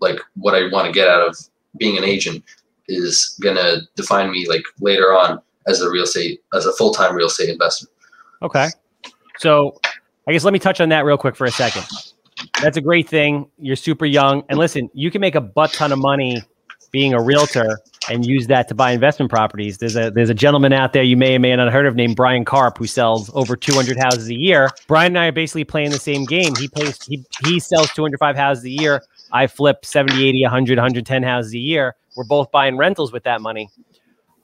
like what I want to get out of being an agent is gonna define me like later on as a real estate as a full time real estate investor. Okay, so I guess let me touch on that real quick for a second. That's a great thing. You're super young, and listen, you can make a butt ton of money being a realtor and use that to buy investment properties. There's a there's a gentleman out there you may or may not have heard of named Brian Karp who sells over 200 houses a year. Brian and I are basically playing the same game. He plays he he sells 205 houses a year. I flip 70, 80, 100, 110 houses a year. We're both buying rentals with that money.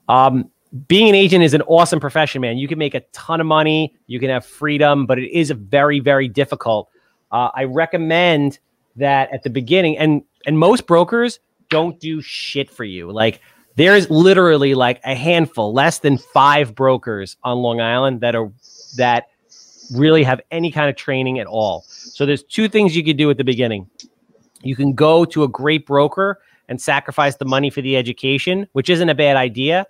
Um, being an agent is an awesome profession, man. You can make a ton of money, you can have freedom, but it is very, very difficult. Uh, I recommend that at the beginning, and and most brokers don't do shit for you. Like there's literally like a handful, less than five brokers on Long Island that are that really have any kind of training at all. So there's two things you could do at the beginning. You can go to a great broker and sacrifice the money for the education, which isn't a bad idea.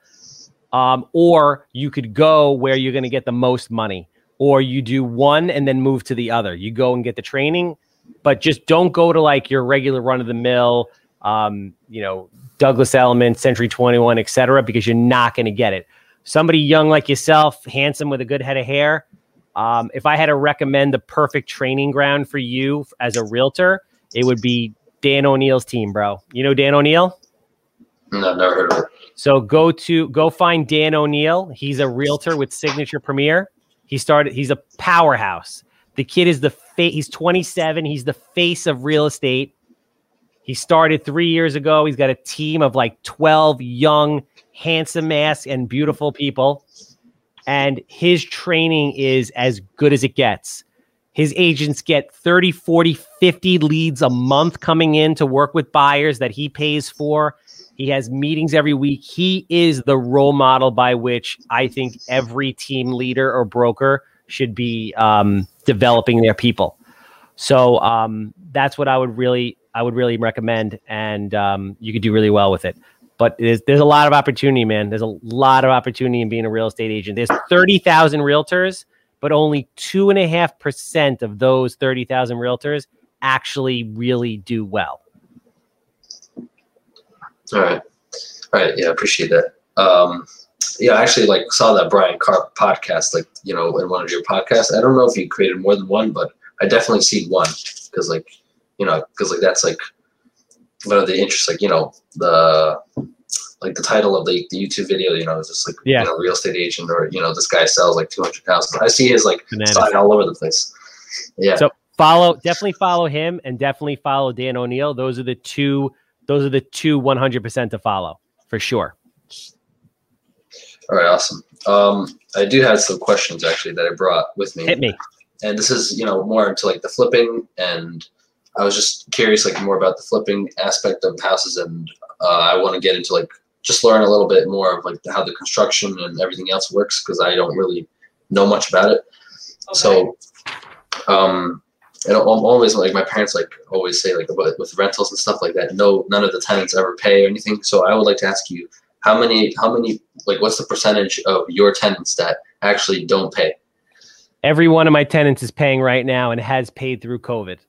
Um, or you could go where you're going to get the most money, or you do one and then move to the other. You go and get the training, but just don't go to like your regular run of the mill um, you know, Douglas Elliman, Century 21, etc., because you're not going to get it. Somebody young like yourself, handsome with a good head of hair. Um, if I had to recommend the perfect training ground for you as a realtor, it would be Dan O'Neill's team, bro. You know Dan O'Neill? No, never heard of it. So go to go find Dan O'Neill. He's a realtor with Signature Premier. He started. He's a powerhouse. The kid is the face. He's 27. He's the face of real estate. He started three years ago. He's got a team of like 12 young, handsome ass and beautiful people. And his training is as good as it gets. His agents get 30, 40, 50 leads a month coming in to work with buyers that he pays for. He has meetings every week. He is the role model by which I think every team leader or broker should be um, developing their people. So um, that's what I would really I would really recommend, and um, you could do really well with it. But there's, there's a lot of opportunity, man. There's a lot of opportunity in being a real estate agent. There's 30,000 realtors, but only two and a half percent of those 30,000 realtors actually really do well. All right. All right. Yeah, I appreciate that. Um, yeah, I actually like saw that Brian Karp podcast, like, you know, in one of your podcasts. I don't know if you created more than one, but I definitely see one because like you know because like that's like one of the interests like you know the like the title of the, the YouTube video, you know, is just like yeah. you know, real estate agent or you know, this guy sells like two hundred thousand. I see his like Bananas. sign all over the place. Yeah. So follow definitely follow him and definitely follow Dan O'Neill. Those are the two those are the two one hundred percent to follow for sure. All right, awesome. Um, I do have some questions actually that I brought with me. Hit me. And this is, you know, more into like the flipping and I was just curious like more about the flipping aspect of houses and uh, I want to get into like just learn a little bit more of like how the construction and everything else works because I don't really know much about it. Okay. So, um, and I'm always like my parents like always say like about with rentals and stuff like that. No, none of the tenants ever pay or anything. So I would like to ask you how many, how many, like what's the percentage of your tenants that actually don't pay? Every one of my tenants is paying right now and has paid through COVID.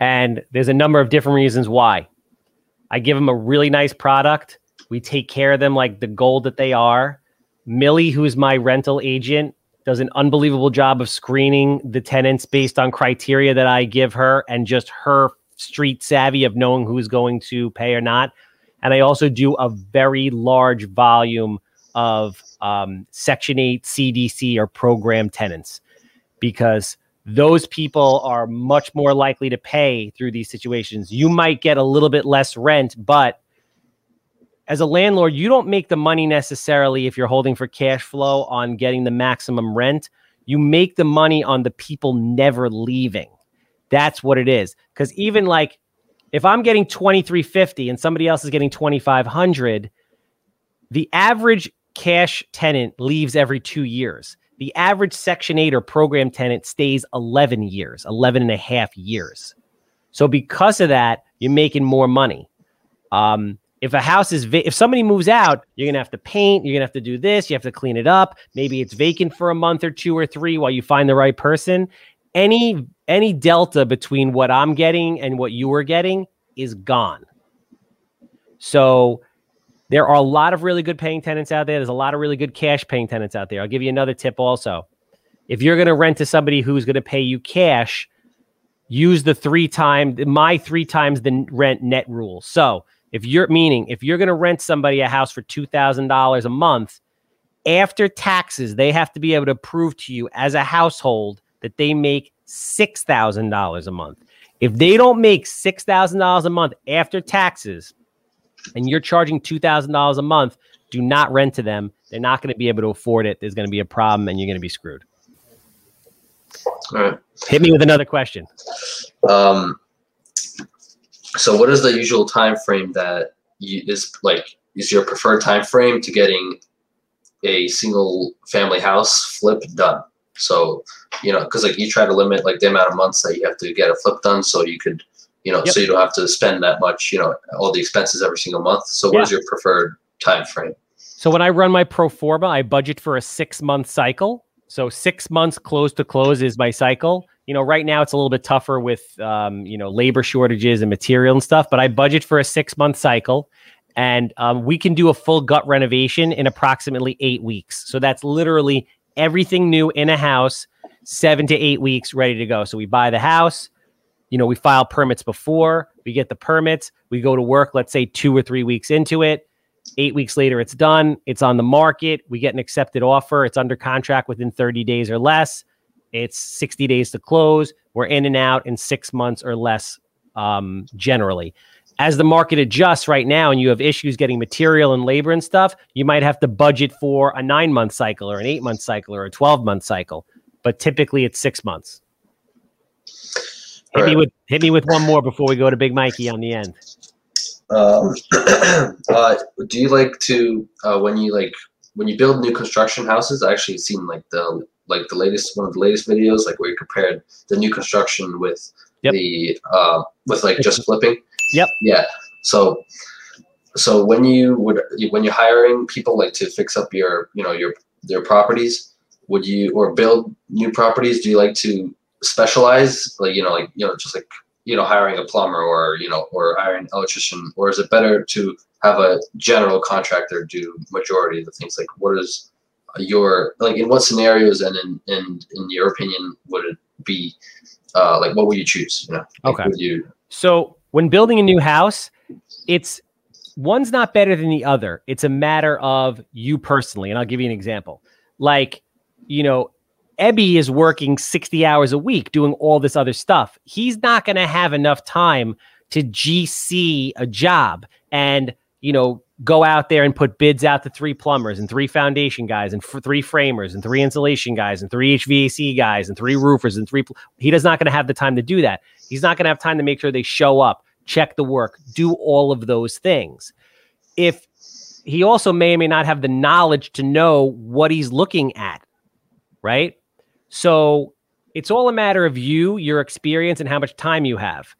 And there's a number of different reasons why. I give them a really nice product we take care of them like the gold that they are. Millie, who is my rental agent, does an unbelievable job of screening the tenants based on criteria that I give her and just her street savvy of knowing who's going to pay or not. And I also do a very large volume of um, Section 8 CDC or program tenants because those people are much more likely to pay through these situations. You might get a little bit less rent, but as a landlord, you don't make the money necessarily if you're holding for cash flow on getting the maximum rent. You make the money on the people never leaving. That's what it is. Because even like if I'm getting 2350 and somebody else is getting 2500, the average cash tenant leaves every two years. The average Section 8 or program tenant stays 11 years, 11 and a half years. So because of that, you're making more money. Um, if a house is va- if somebody moves out, you're gonna have to paint. You're gonna have to do this. You have to clean it up. Maybe it's vacant for a month or two or three while you find the right person. Any any delta between what I'm getting and what you are getting is gone. So there are a lot of really good paying tenants out there. There's a lot of really good cash paying tenants out there. I'll give you another tip also. If you're going to rent to somebody who's going to pay you cash, use the three times my three times the rent net rule. So if you're meaning if you're going to rent somebody a house for $2,000 a month, after taxes, they have to be able to prove to you as a household that they make $6,000 a month. If they don't make $6,000 a month after taxes and you're charging $2,000 a month, do not rent to them. They're not going to be able to afford it. There's going to be a problem and you're going to be screwed. All right. Hit me with another question. Um, so what is the usual time frame that you, is like is your preferred time frame to getting a single family house flip done? So you know, because like you try to limit like the amount of months that you have to get a flip done, so you could you know, yep. so you don't have to spend that much, you know, all the expenses every single month. So what yeah. is your preferred time frame? So when I run my pro forma, I budget for a six month cycle. So six months close to close is my cycle you know, right now it's a little bit tougher with, um, you know, labor shortages and material and stuff, but I budget for a six month cycle and um, we can do a full gut renovation in approximately eight weeks. So that's literally everything new in a house, seven to eight weeks ready to go. So we buy the house, you know, we file permits before, we get the permits, we go to work, let's say two or three weeks into it. Eight weeks later, it's done. It's on the market. We get an accepted offer. It's under contract within 30 days or less. It's 60 days to close. We're in and out in six months or less, um, generally. As the market adjusts right now and you have issues getting material and labor and stuff, you might have to budget for a nine month cycle or an eight month cycle or a 12 month cycle. But typically it's six months. Hit right. me with hit me with one more before we go to Big Mikey on the end. Um, uh, do you like to uh, when you like when you build new construction houses? I actually seen like the like the latest one of the latest videos, like where you compared the new construction with yep. the uh, with like just flipping. Yep. Yeah. So so when you would when you're hiring people like to fix up your you know your their properties, would you or build new properties? Do you like to specialize like you know like you know just like you know hiring a plumber or you know or hiring an electrician or is it better to have a general contractor do majority of the things like what is your like in what scenarios and in in, in your opinion would it be uh, like what would you choose? You know, like, Okay. you So when building a new house, it's one's not better than the other. It's a matter of you personally. And I'll give you an example. Like, you know, Ebby is working 60 hours a week doing all this other stuff. He's not going to have enough time to GC a job and, you know, go out there and put bids out to three plumbers and three foundation guys and f- three framers and three insulation guys and three HVAC guys and three roofers and three. Pl- he does not going to have the time to do that. He's not going to have time to make sure they show up, check the work, do all of those things. If he also may or may not have the knowledge to know what he's looking at, right? So it's all a matter of you, your experience, and how much time you have.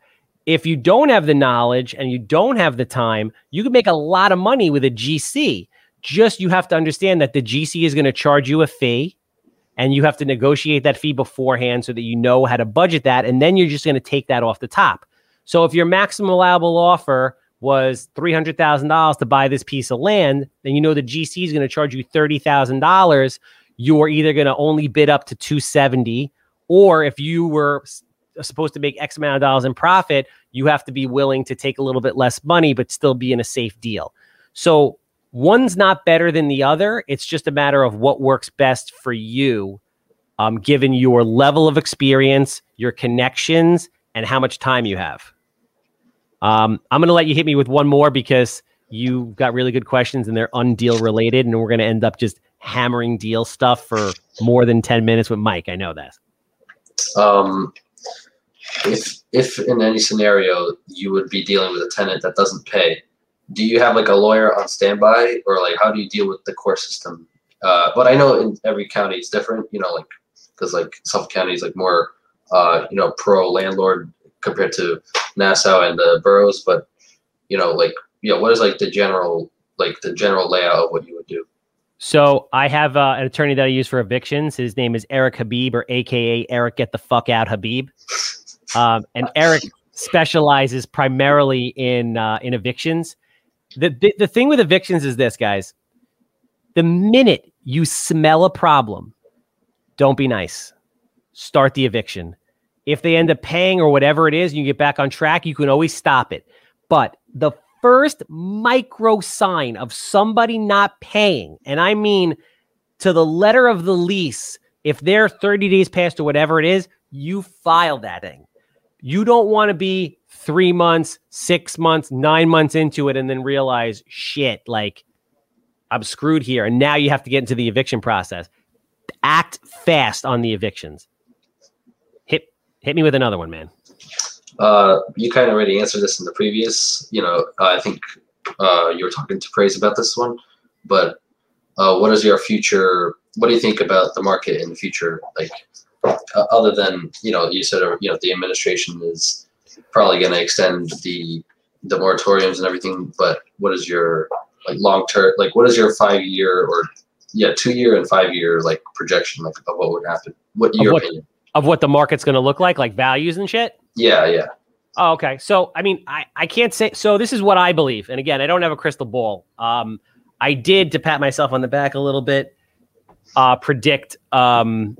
If you don't have the knowledge and you don't have the time, you can make a lot of money with a GC. Just you have to understand that the GC is going to charge you a fee and you have to negotiate that fee beforehand so that you know how to budget that. And then you're just going to take that off the top. So if your maximum allowable offer was $300,000 to buy this piece of land, then you know the GC is going to charge you $30,000. You're either going to only bid up to 270 or if you were supposed to make X amount of dollars in profit, you have to be willing to take a little bit less money but still be in a safe deal. So one's not better than the other. It's just a matter of what works best for you, um, given your level of experience, your connections, and how much time you have. Um, I'm going to let you hit me with one more because you got really good questions and they're undeal related, and we're going to end up just hammering deal stuff for more than 10 minutes with Mike. I know that. um, if if in any scenario you would be dealing with a tenant that doesn't pay, do you have like a lawyer on standby, or like how do you deal with the court system? Uh, but I know in every county it's different. You know, like because like Suffolk County is like more uh, you know pro landlord compared to Nassau and the boroughs. But you know, like yeah, what is like the general like the general layout of what you would do? So I have uh, an attorney that I use for evictions. His name is Eric Habib, or AKA Eric Get the Fuck Out Habib. Um, and Eric specializes primarily in uh, in evictions. The, the the thing with evictions is this, guys. The minute you smell a problem, don't be nice. Start the eviction. If they end up paying or whatever it is, and you get back on track, you can always stop it. But the first micro sign of somebody not paying, and I mean to the letter of the lease, if they're 30 days past or whatever it is, you file that thing. You don't want to be three months, six months, nine months into it and then realize, shit, like I'm screwed here. And now you have to get into the eviction process. Act fast on the evictions. Hit hit me with another one, man. Uh, you kind of already answered this in the previous. You know, I think uh, you were talking to praise about this one, but uh, what is your future? What do you think about the market in the future? Like, uh, other than you know, you said uh, you know the administration is probably going to extend the the moratoriums and everything, but what is your like long term? Like, what is your five year or yeah, two year and five year like projection like of what would happen? What your what? opinion? Of what the market's going to look like, like values and shit. Yeah, yeah. Oh, okay. So, I mean, I, I can't say. So, this is what I believe. And again, I don't have a crystal ball. Um, I did, to pat myself on the back a little bit, uh, predict um,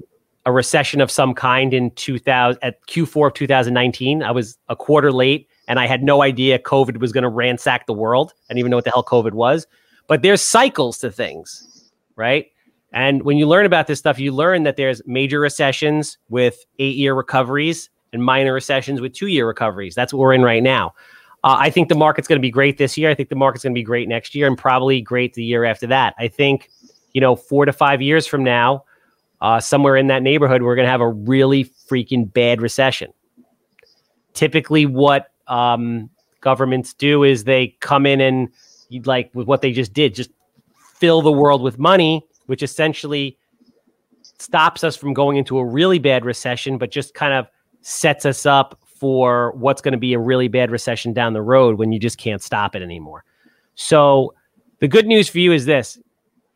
a recession of some kind in 2000 at Q4 of 2019. I was a quarter late and I had no idea COVID was going to ransack the world. I didn't even know what the hell COVID was. But there's cycles to things, right? And when you learn about this stuff, you learn that there's major recessions with eight year recoveries and minor recessions with two year recoveries. That's what we're in right now. Uh, I think the market's going to be great this year. I think the market's going to be great next year and probably great the year after that. I think, you know, four to five years from now, uh, somewhere in that neighborhood, we're going to have a really freaking bad recession. Typically, what um, governments do is they come in and, like with what they just did, just fill the world with money, which essentially stops us from going into a really bad recession, but just kind of sets us up for what's going to be a really bad recession down the road when you just can't stop it anymore. So, the good news for you is this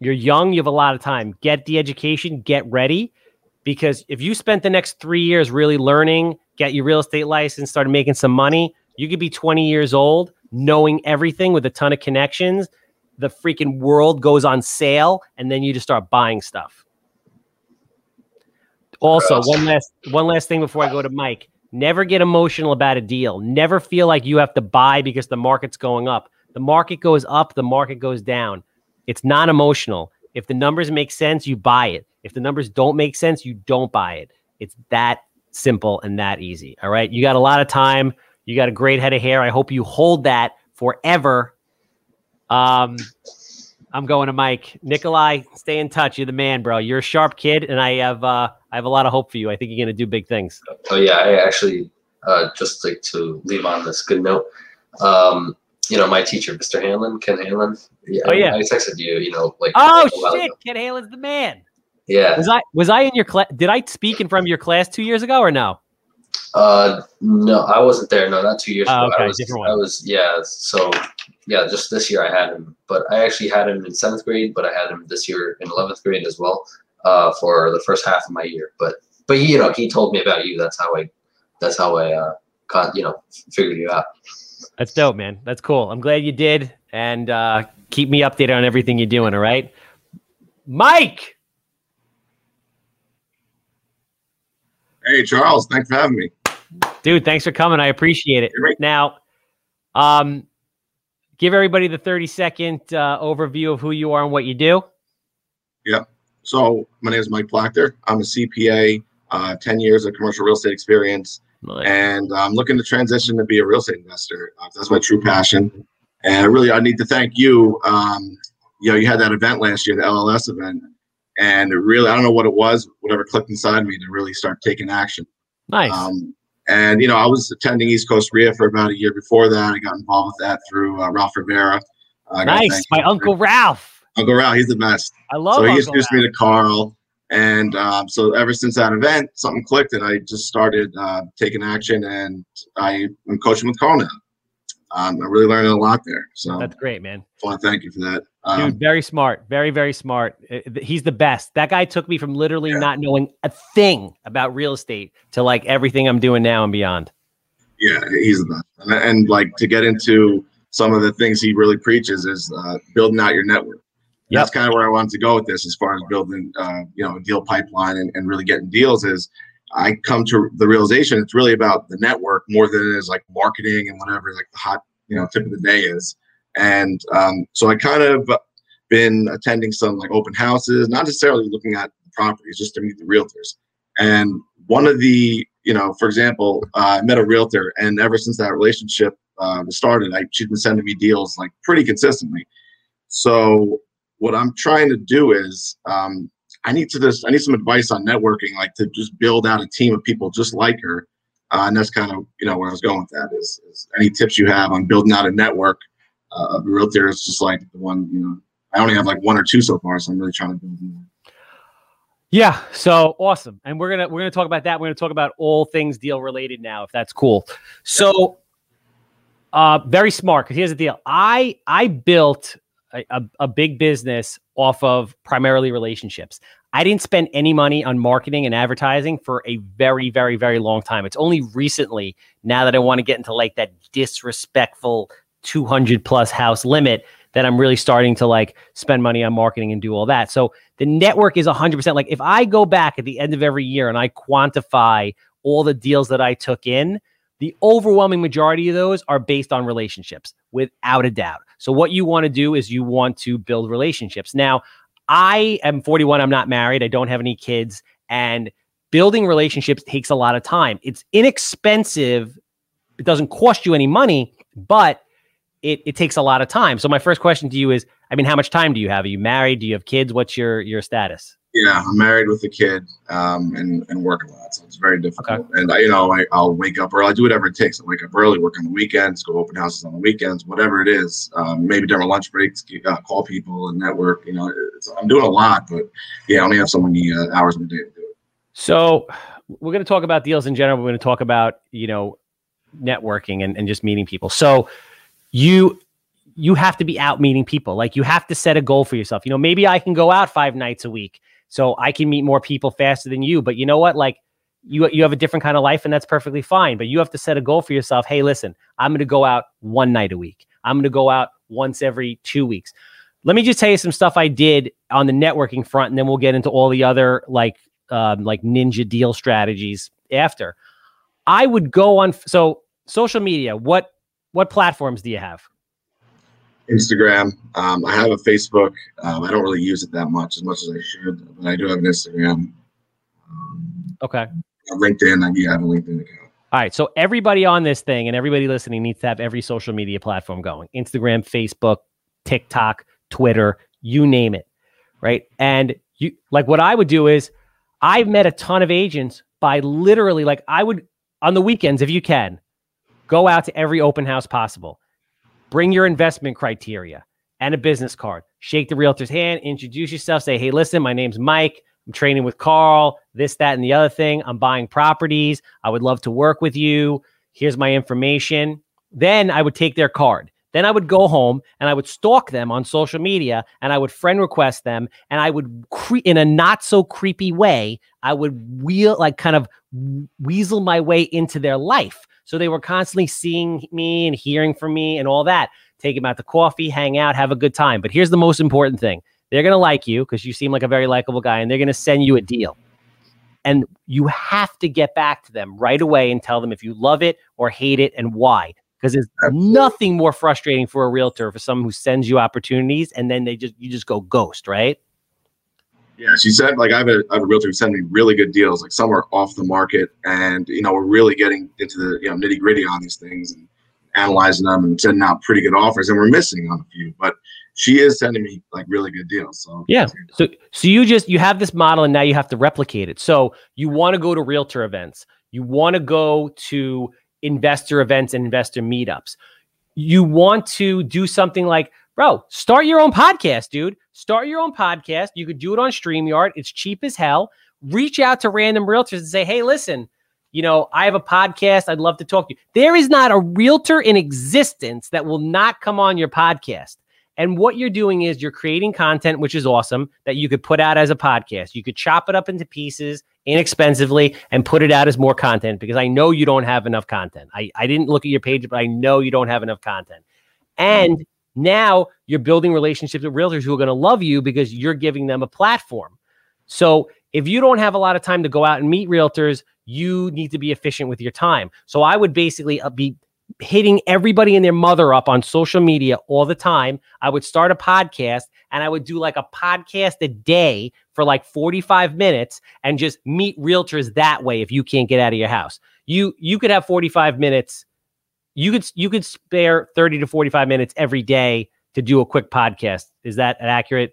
you're young, you have a lot of time. Get the education, get ready. Because if you spent the next three years really learning, get your real estate license, started making some money, you could be 20 years old, knowing everything with a ton of connections. The freaking world goes on sale, and then you just start buying stuff. Also, one last one last thing before I go to Mike. Never get emotional about a deal. Never feel like you have to buy because the market's going up. The market goes up, the market goes down. It's not emotional. If the numbers make sense, you buy it. If the numbers don't make sense, you don't buy it. It's that simple and that easy. All right. You got a lot of time. You got a great head of hair. I hope you hold that forever. Um, I'm going to Mike. Nikolai, stay in touch. You're the man, bro. You're a sharp kid, and I have uh, I have a lot of hope for you. I think you're going to do big things. Oh yeah, I actually uh, just like to leave on this good note. Um, you know, my teacher, Mr. Hanlon, Ken Hanlon. Yeah, oh yeah, I texted you. You know, like oh shit, Ken Hanlon's the man. Yeah. Was I was I in your class? Did I speak in front of your class two years ago or no? Uh, no, I wasn't there. No, not two years oh, ago. Okay, I was, different one. I was, yeah. So, yeah, just this year I had him, but I actually had him in seventh grade, but I had him this year in eleventh grade as well, uh, for the first half of my year. But, but you know, he told me about you. That's how I, that's how I, uh, got, you know, figured you out. That's dope, man. That's cool. I'm glad you did, and uh, keep me updated on everything you're doing. All right, Mike. Hey, Charles, thanks for having me. Dude, thanks for coming. I appreciate it. Right. Now, um, give everybody the 30 second uh, overview of who you are and what you do. Yeah. So, my name is Mike Plachter. I'm a CPA, uh, 10 years of commercial real estate experience, Nice. and I'm looking to transition to be a real estate investor. Uh, that's my true passion. And really, I need to thank you. Um, you know, you had that event last year, the LLS event, and it really, I don't know what it was, whatever clicked inside me to really start taking action. Nice. Um, and you know, I was attending East Coast REIA for about a year before that. I got involved with that through uh, Ralph Rivera. Uh, nice. My. Uncle Ralph. Uncle Ralph, he's the best. I love so he Uncle introduced Ralph. me to Carl, and um, so ever since that event, something clicked, and I just started uh, taking action, and I am coaching with Carl now. Um, I'm really learning a lot there. So That's great, man. I to thank you for that. Um, Dude, very smart. Very, very smart. Uh, He's the best. That guy took me from literally Yeah. not knowing a thing about real estate to like everything I'm doing now and beyond. Yeah, he's the best. And, and like to get into some of the things he really preaches is uh, building out your network. Yep. That's kind of where I wanted to go with this, as far as building, uh, you know, a deal pipeline and, and really getting deals. Is I come to the realization it's really about the network more than it is like marketing and whatever like the hot, you know, tip of the day is. And um, so I kind of been attending some like open houses, not necessarily looking at properties, just to meet the realtors. And one of the, you know, for example, uh, I met a realtor, and ever since that relationship uh, started, I, she's been sending me deals like pretty consistently. So what I'm trying to do is, um, I need to just, I need some advice on networking, like to just build out a team of people just like her. Uh, and that's kind of, you know, where I was going with that is, is any tips you have on building out a network uh, of realtors, just like the one, you know, I only have like one or two so far, so I'm really trying to build more. Yeah. So awesome. And we're gonna we're gonna talk about that. We're gonna talk about all things deal related now, if that's cool. So uh very smart because here's the deal. I I built a, a, big business off of primarily relationships. I didn't spend any money on marketing and advertising for a very, very, very long time. It's only recently, now that I want to get into like that disrespectful 200 plus house limit, that I'm really starting to like spend money on marketing and do all that. So the network is 100% like if I go back at the end of every year and I quantify all the deals that I took in, the overwhelming majority of those are based on relationships without a doubt. So what you want to do is you want to build relationships. Now, I am 41, I'm not married, I don't have any kids, and building relationships takes a lot of time. It's inexpensive. It doesn't cost you any money, but it, it takes a lot of time. So my first question to you is, I mean, how much time do you have? Are you married? Do you have kids? What's your your status? Yeah, I'm married with a kid um, and, and work a lot, so it's very difficult. And I, you know, I, I'll wake up early. I do whatever it takes. I wake up early, work on the weekends, go open houses on the weekends, whatever it is. Um, maybe during lunch breaks, uh, call people and network. You know, I'm doing a lot, but yeah, I only have so many uh, hours in a day to do it. So we're going to talk about deals in general. We're going to talk about you know networking and, and just meeting people. So you you have to be out meeting people. Like you have to set a goal for yourself. You know, maybe I can go out five nights a week, so I can meet more people faster than you. But you know what? Like you you have a different kind of life, and that's perfectly fine. But you have to set a goal for yourself. Hey, listen, I'm going to go out one night a week. I'm going to go out once every two weeks. Let me just tell you some stuff I did on the networking front, and then we'll get into all the other like um, like ninja deal strategies after. I would go on so social media. What what platforms do you have? Instagram. Um, I have a Facebook. Um, I don't really use it that much, as much as I should, but I do have an Instagram. Um, okay. LinkedIn. I do have a LinkedIn account. All right. So everybody on this thing and everybody listening needs to have every social media platform going: Instagram, Facebook, TikTok, Twitter, you name it. Right. And you like what I would do is I've met a ton of agents by literally like I would on the weekends if you can go out to every open house possible Bring your investment criteria and a business card. Shake the realtor's hand, introduce yourself, say, hey, listen, my name's Mike. I'm training with Carl, this, that, and the other thing. I'm buying properties. I would love to work with you. Here's my information. Then I would take their card. Then I would go home and I would stalk them on social media and I would friend request them and I would cre- in a not so creepy way, I would wheel like kind of weasel my way into their life. So they were constantly seeing me and hearing from me and all that. Take them out to coffee, hang out, have a good time. But here's the most important thing they're going to like you because you seem like a very likable guy and they're going to send you a deal. And you have to get back to them right away and tell them if you love it or hate it and why. Because there's nothing more frustrating for a realtor for someone who sends you opportunities and then they just you just go ghost, right? Yeah, she said like I have a, I have a realtor who sent me really good deals, like some are off the market, and you know we're really getting into the you know nitty gritty on these things and analyzing them and sending out pretty good offers, and we're missing on a few, but she is sending me like really good deals. So yeah, so so you just you have this model and now you have to replicate it. So you want to go to realtor events, you want to go to investor events and investor meetups, you want to do something like bro, start your own podcast, dude. Start your own podcast. You could do it on StreamYard. It's cheap as hell. Reach out to random realtors and say, hey, listen, you know, I have a podcast. I'd love to talk to you. There is not a realtor in existence that will not come on your podcast. And what you're doing is you're creating content, which is awesome, that you could put out as a podcast. You could chop it up into pieces inexpensively and put it out as more content because I know you don't have enough content. I, I didn't look at your page, but I know you don't have enough content. And now you're building relationships with realtors who are going to love you because you're giving them a platform. So if you don't have a lot of time to go out and meet realtors, you need to be efficient with your time. So I would basically uh, be hitting everybody and their mother up on social media all the time. I would start a podcast and I would do like a podcast a day for like 45 minutes and just meet realtors that way if you can't get out of your house. You you could have 45 minutes you could you could spare 30 to 45 minutes every day to do a quick podcast. Is that accurate?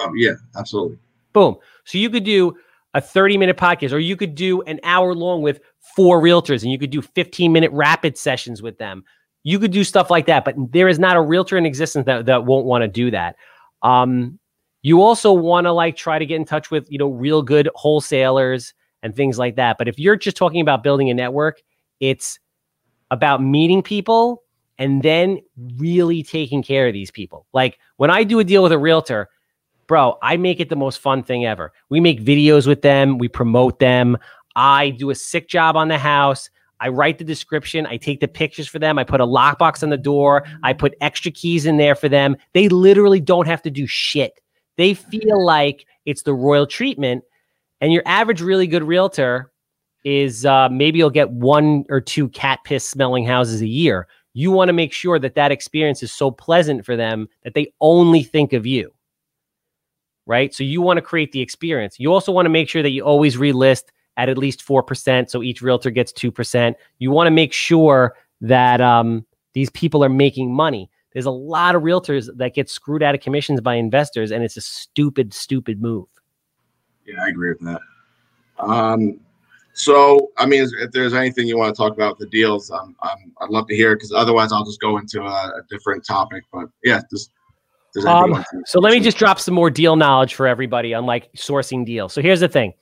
Um, yeah, absolutely. Boom. So you could do a 30 minute podcast or you could do an hour long with four realtors and you could do 15 minute rapid sessions with them. You could do stuff like that, but there is not a realtor in existence that, that won't want to do that. Um, you also want to like try to get in touch with, you know, real good wholesalers and things like that. But if you're just talking about building a network, it's about meeting people and then really taking care of these people. Like when I do a deal with a realtor, bro, I make it the most fun thing ever. We make videos with them, we promote them. I do a sick job on the house. I write the description. I take the pictures for them. I put a lockbox on the door. I put extra keys in there for them. They literally don't have to do shit. They feel like it's the royal treatment. And your average really good realtor is uh, maybe you'll get one or two cat piss smelling houses a year. You want to make sure that that experience is so pleasant for them that they only think of you. Right. So you want to create the experience. You also want to make sure that you always relist at at least 4%. So each realtor gets 2%. You want to make sure that um, these people are making money. There's a lot of realtors that get screwed out of commissions by investors, and it's a stupid, stupid move. Yeah, I agree with that. Um, so, I mean, if there's anything you want to talk about the deals, um, um, I'd love to hear because otherwise I'll just go into a, a different topic. But yeah, just. Um, so let me just drop some more deal knowledge for everybody on like sourcing deals. So here's the thing.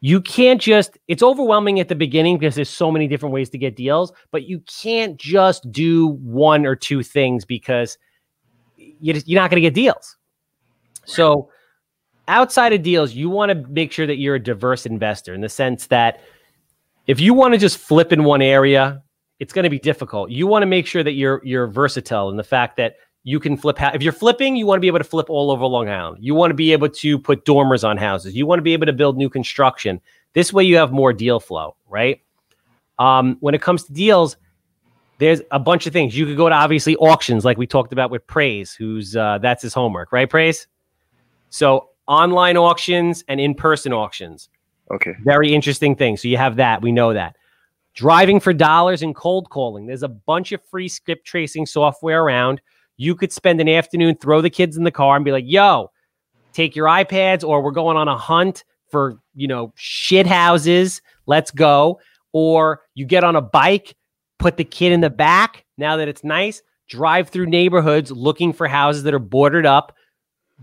You can't just, it's overwhelming at the beginning because there's so many different ways to get deals, but you can't just do one or two things because you just, you're not going to get deals. So outside of deals, you want to make sure that you're a diverse investor in the sense that if you want to just flip in one area, it's going to be difficult. You want to make sure that you're you're versatile in the fact that you can flip. Ha- if you're flipping, you want to be able to flip all over Long Island. You want to be able to put dormers on houses. You want to be able to build new construction. This way, you have more deal flow, right? Um, when it comes to deals, there's a bunch of things. You could go to obviously auctions, like we talked about with Praise, who's uh, that's his homework, right? Praise. So online auctions and in-person auctions. Okay. Very interesting thing. So you have that. We know that. Driving for dollars and cold calling. There's a bunch of free skip tracing software around. You could spend an afternoon, throw the kids in the car, and be like, "Yo, take your iPads, or we're going on a hunt for you know shit houses. Let's go." Or you get on a bike, put the kid in the back. Now that it's nice, drive through neighborhoods looking for houses that are boarded up.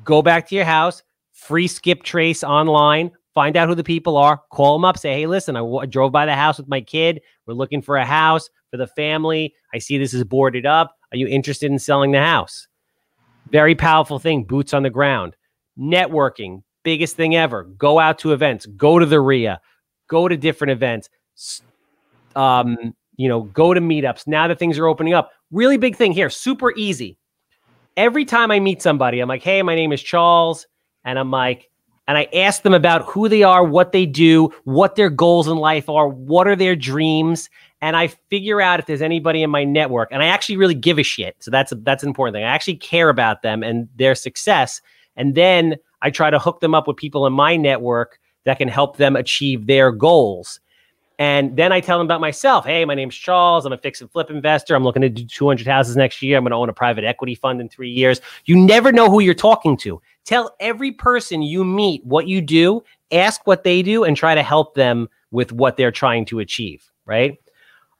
Go back to your house, free skip trace online, find out who the people are, call them up, say, hey, listen, I, w- I drove by the house with my kid. We're looking for a house for the family. I see this is boarded up. Are you interested in selling the house? Very powerful thing, boots on the ground. Networking, biggest thing ever. Go out to events, go to the REIA, go to different events. Um, you know, go to meetups. Now that things are opening up, really big thing here, super easy. Every time I meet somebody, I'm like, hey, my name is Charles. And I'm like, and I ask them about who they are, what they do, what their goals in life are, what are their dreams, and I figure out if there's anybody in my network. And I actually really give a shit. So that's a, that's an important thing. I actually care about them and their success. And then I try to hook them up with people in my network that can help them achieve their goals. And then I tell them about myself. Hey, my name's Charles. I'm a fix and flip investor. I'm looking to do 200 houses next year. I'm going to own a private equity fund in three years. You never know who you're talking to. Tell every person you meet what you do, ask what they do, and try to help them with what they're trying to achieve. Right.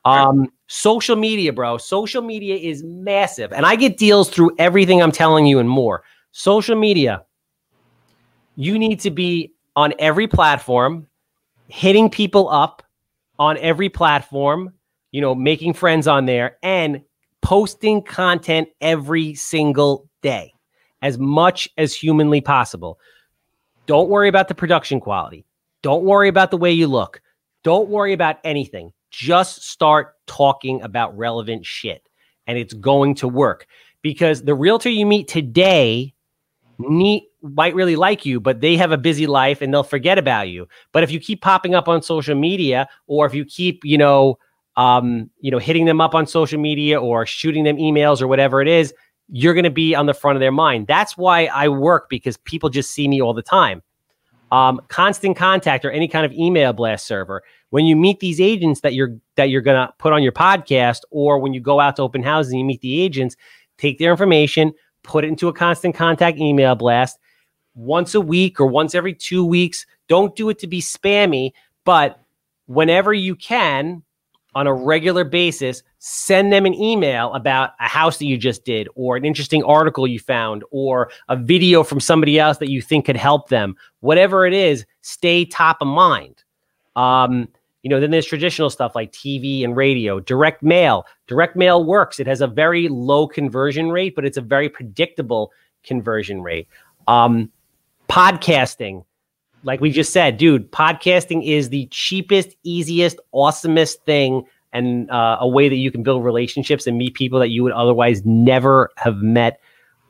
Um, social media, bro. Social media is massive. And I get deals through everything I'm telling you and more. Social media, you need to be on every platform, hitting people up on every platform, you know, making friends on there and posting content every single day as much as humanly possible. Don't worry about the production quality. Don't worry about the way you look. Don't worry about anything. Just start talking about relevant shit and it's going to work because the realtor you meet today need, might really like you, but they have a busy life and they'll forget about you. But if you keep popping up on social media, or if you keep, you know, um, you know, hitting them up on social media or shooting them emails or whatever it is, you're going to be on the front of their mind. That's why I work because people just see me all the time. Um, constant contact or any kind of email blast server. When you meet these agents that you're that you're going to put on your podcast, or when you go out to open houses and you meet the agents, take their information, put it into a constant contact email blast once a week or once every two weeks. Don't do it to be spammy, but whenever you can, on a regular basis, send them an email about a house that you just did, or an interesting article you found, or a video from somebody else that you think could help them. Whatever it is, stay top of mind. Um, you know, then there's traditional stuff like TV and radio, direct mail. Direct mail works. It has a very low conversion rate, but it's a very predictable conversion rate. Um, podcasting, like we just said, dude, podcasting is the cheapest, easiest, awesomest thing and uh, a way that you can build relationships and meet people that you would otherwise never have met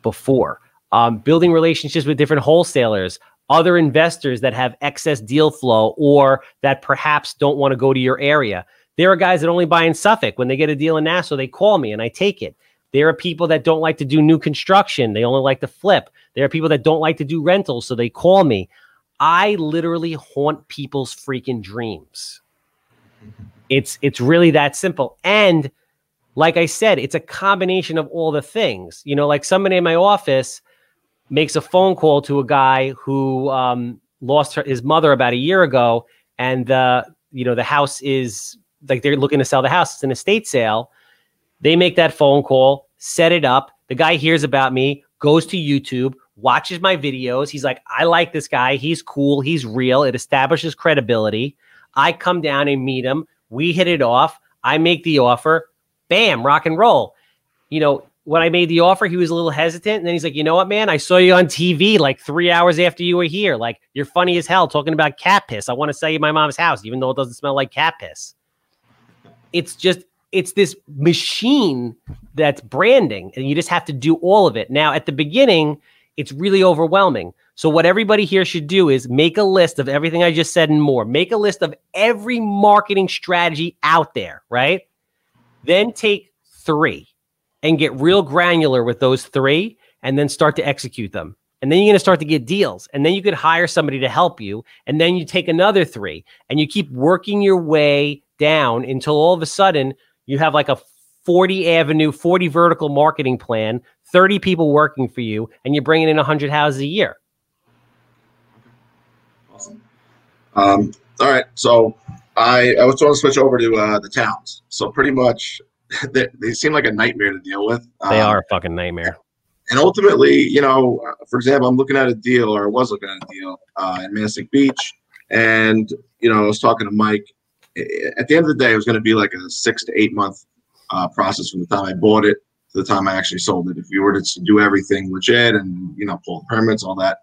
before. Um, building relationships with different wholesalers, other investors that have excess deal flow or that perhaps don't want to go to your area. There are guys that only buy in Suffolk. When they get a deal in Nassau, they call me and I take it. There are people that don't like to do new construction. They only like to flip. There are people that don't like to do rentals, so they call me. I literally haunt people's freaking dreams. It's it's really that simple. And like I said, it's a combination of all the things. You know, like somebody in my office makes a phone call to a guy who um, lost her, his mother about a year ago, and the you know the house is like they're looking to sell the house. It's an estate sale. They make that phone call, set it up. The guy hears about me, goes to YouTube, watches my videos. He's like, I like this guy. He's cool. He's real. It establishes credibility. I come down and meet him. We hit it off. I make the offer. Bam, rock and roll. You know, when I made the offer, he was a little hesitant. And then he's like, you know what, man? I saw you on TV like three hours after you were here. Like, you're funny as hell talking about cat piss. I want to sell you my mom's house, even though it doesn't smell like cat piss. It's just it's this machine that's branding, and you just have to do all of it. Now, at the beginning, it's really overwhelming. So, what everybody here should do is make a list of everything I just said and more. Make a list of every marketing strategy out there, right? Then take three and get real granular with those three and then start to execute them. And then you're going to start to get deals. And then you could hire somebody to help you. And then you take another three and you keep working your way down until all of a sudden you have like a 40 avenue, 40 vertical marketing plan, 30 people working for you, and you're bringing in 100 houses a year. Awesome. Um, all right. So I, I was trying to switch over to uh, the towns. So pretty much they, they seem like a nightmare to deal with. They um, are a fucking nightmare. And ultimately, you know, for example, I'm looking at a deal or I was looking at a deal uh, in Mastic Beach. And, you know, I was talking to Mike. At the end of the day, it was going to be like a six to eight month uh, process from the time I bought it to the time I actually sold it. If you were to do everything legit and, you know, pull permits, all that.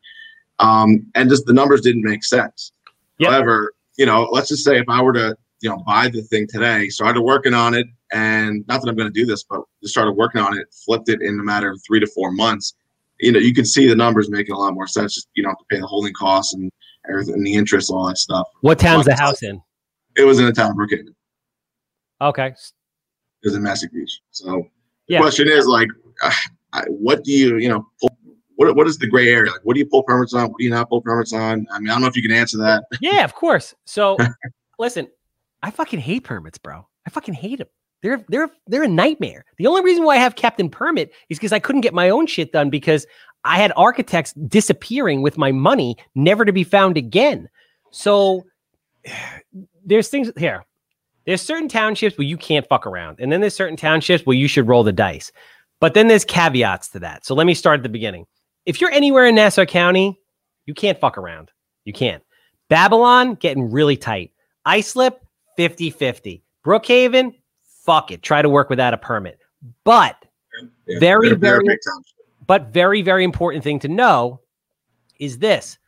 Um, and just the numbers didn't make sense. Yep. However, you know, let's just say if I were to, you know, buy the thing today, started working on it, and not that I'm going to do this, but just started working on it, flipped it in a matter of three to four months. You know, you can see the numbers making a lot more sense. Just you don't have to pay the holding costs and everything, and the interest, all that stuff. What town's the house in? It was in the town of Brookhaven. Okay. In Mastic Beach. So the yeah. question is like, uh, what do you, you know, pull, what what is the gray area? Like, what do you pull permits on? What do you not pull permits on? I mean, I don't know if you can answer that. Yeah, of course. So, listen, I fucking hate permits, bro. I fucking hate them. They're they're they're a nightmare. The only reason why I have Captain Permit is because I couldn't get my own shit done because I had architects disappearing with my money, never to be found again. So there's things here. There's certain townships where you can't fuck around, and then there's certain townships where you should roll the dice. But then there's caveats to that. So let me start at the beginning if you're anywhere in Nassau County, you can't fuck around. You can't. Babylon getting really tight. Islip 50 50. Brookhaven, fuck it. Try to work without a permit. But yeah, very, very, but very, very important thing to know is this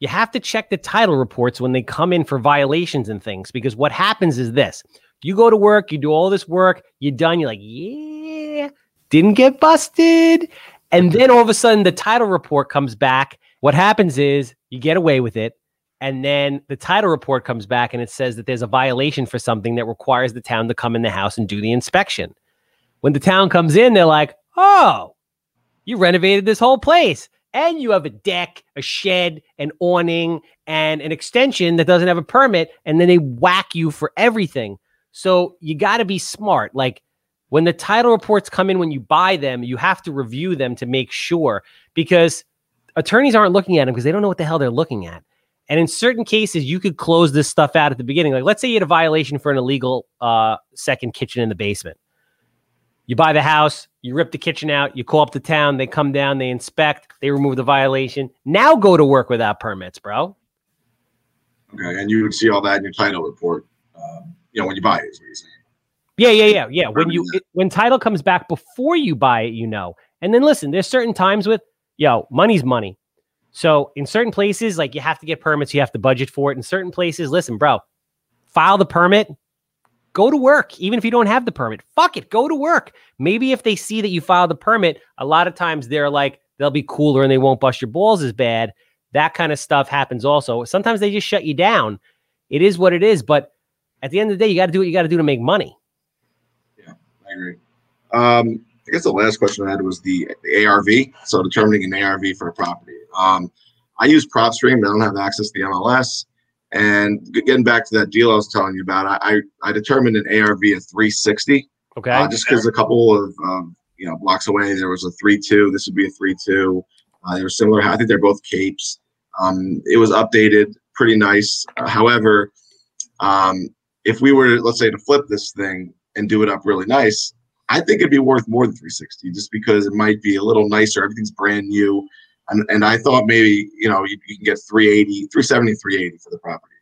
you have to check the title reports when they come in for violations and things because what happens is this you go to work, you do all this work, you're done, you're like, yeah, didn't get busted. And then all of a sudden, the title report comes back. What happens is you get away with it. And then the title report comes back and it says that there's a violation for something that requires the town to come in the house and do the inspection. When the town comes in, they're like, oh, you renovated this whole place and you have a deck, a shed, an awning, and an extension that doesn't have a permit. And then they whack you for everything. So you got to be smart. Like when the title reports come in when you buy them, you have to review them to make sure because attorneys aren't looking at them because they don't know what the hell they're looking at. And in certain cases, you could close this stuff out at the beginning. Like, let's say you had a violation for an illegal uh, second kitchen in the basement. You buy the house, you rip the kitchen out, you call up the town, they come down, they inspect, they remove the violation. Now go to work without permits, bro. Okay, and you would see all that in your title report. Um, you know when you buy it, is what you're saying. Yeah, yeah, yeah, yeah. When you it, when title comes back before you buy it, you know. And then listen, there's certain times with yo, money's money. So in certain places, like you have to get permits, you have to budget for it. In certain places, listen, bro, file the permit, go to work, even if you don't have the permit. Fuck it, go to work. Maybe if they see that you filed the permit, a lot of times they're like, they'll be cooler and they won't bust your balls as bad. That kind of stuff happens also. Sometimes they just shut you down. It is what it is. But at the end of the day, you got to do what you got to do to make money Yeah, I agree. Um, I guess the last question I had was the, the ARV. So determining an ARV for a property. Um, I use PropStream, but I don't have access to the MLS. And getting back to that deal I was telling you about, I I, I determined an ARV of 360. Okay. Uh, just because a couple of um, you know blocks away there was a three two. This would be a three two. Uh, they were similar. I think they're both capes. Um, it was updated, pretty nice. Uh, however, um, if we were, let's say, to flip this thing, and do it up really nice, I think it'd be worth more than 360 just because it might be a little nicer. Everything's brand new. And, and I thought maybe, you know, you, you can get 380, 370, 380 for the property.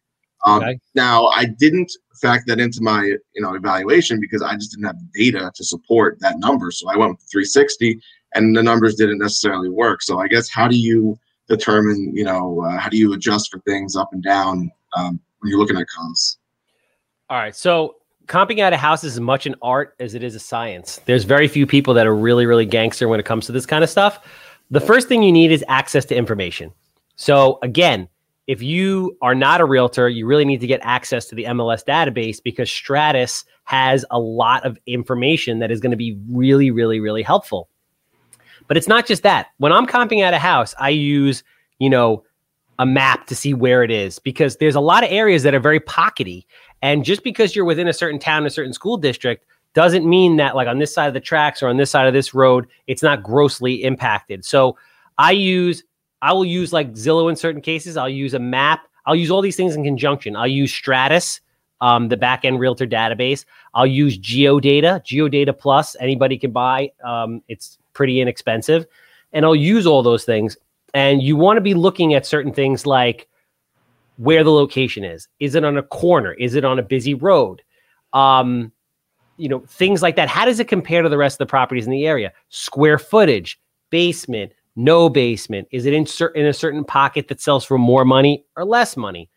Um, okay. Now, I didn't factor that into my, you know, evaluation because I just didn't have data to support that number. So I went with 360 and the numbers didn't necessarily work. So I guess how do you determine, you know, uh, how do you adjust for things up and down um, when you're looking at comps? All right. So comping out a house is as much an art as it is a science. There's very few people that are really, really gangster when it comes to this kind of stuff. The first thing you need is access to information. So again, if you are not a realtor, you really need to get access to the MLS database because Stratus has a lot of information that is going to be really, really, really helpful. But it's not just that. When I'm comping out a house, I use, you know, a map to see where it is because there's a lot of areas that are very pockety. And just because you're within a certain town, a certain school district, doesn't mean that like on this side of the tracks or on this side of this road, it's not grossly impacted. So I use, I will use like Zillow in certain cases. I'll use a map. I'll use all these things in conjunction. I'll use Stratus, um, the back end realtor database. I'll use GeoData, GeoData Plus. Anybody can buy. Um, it's pretty inexpensive, and I'll use all those things. And you want to be looking at certain things like where the location is. Is it on a corner? Is it on a busy road? Um, you know, things like that. How does it compare to the rest of the properties in the area? Square footage, basement, no basement. Is it in, cer- in a certain pocket that sells for more money or less money?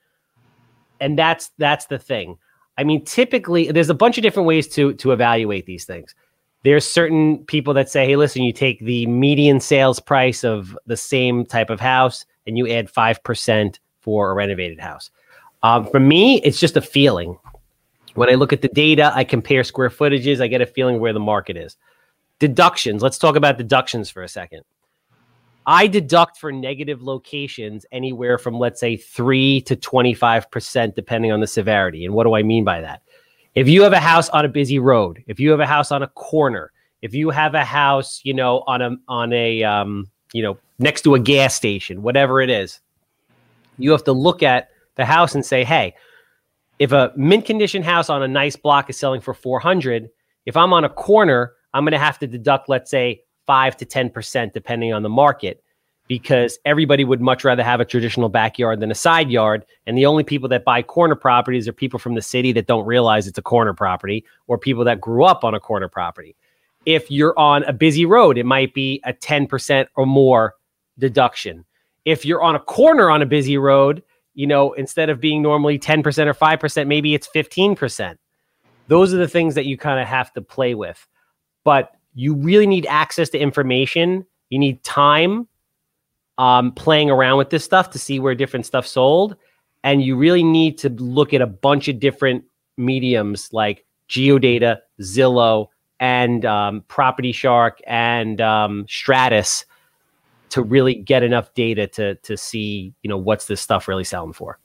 And that's that's the thing. I mean, typically, there's a bunch of different ways to to evaluate these things there's certain people that say, hey, listen, you take the median sales price of the same type of house and you add 5% for a renovated house. Um, for me, it's just a feeling. When I look at the data, I compare square footages, I get a feeling where the market is. Deductions. Let's talk about deductions for a second. I deduct for negative locations anywhere from, let's say, 3 to 25%, depending on the severity. And what do I mean by that? If you have a house on a busy road, if you have a house on a corner, if you have a house, you know, on a on a um, you know, next to a gas station, whatever it is, you have to look at the house and say, "Hey, if a mint condition house on a nice block is selling for 400, if I'm on a corner, I'm going to have to deduct let's say 5 to 10% depending on the market because everybody would much rather have a traditional backyard than a side yard. And the only people that buy corner properties are people from the city that don't realize it's a corner property or people that grew up on a corner property. If you're on a busy road, it might be a 10% or more deduction. If you're on a corner on a busy road, you know, instead of being normally 10% or 5%, maybe it's 15%. Those are the things that you kind of have to play with. But you really need access to information. You need time um, playing around with this stuff to see where different stuff sold. And you really need to look at a bunch of different mediums like Geodata, Zillow, and um, Property Shark and um, Stratus to really get enough data to to see you know what's this stuff really selling for.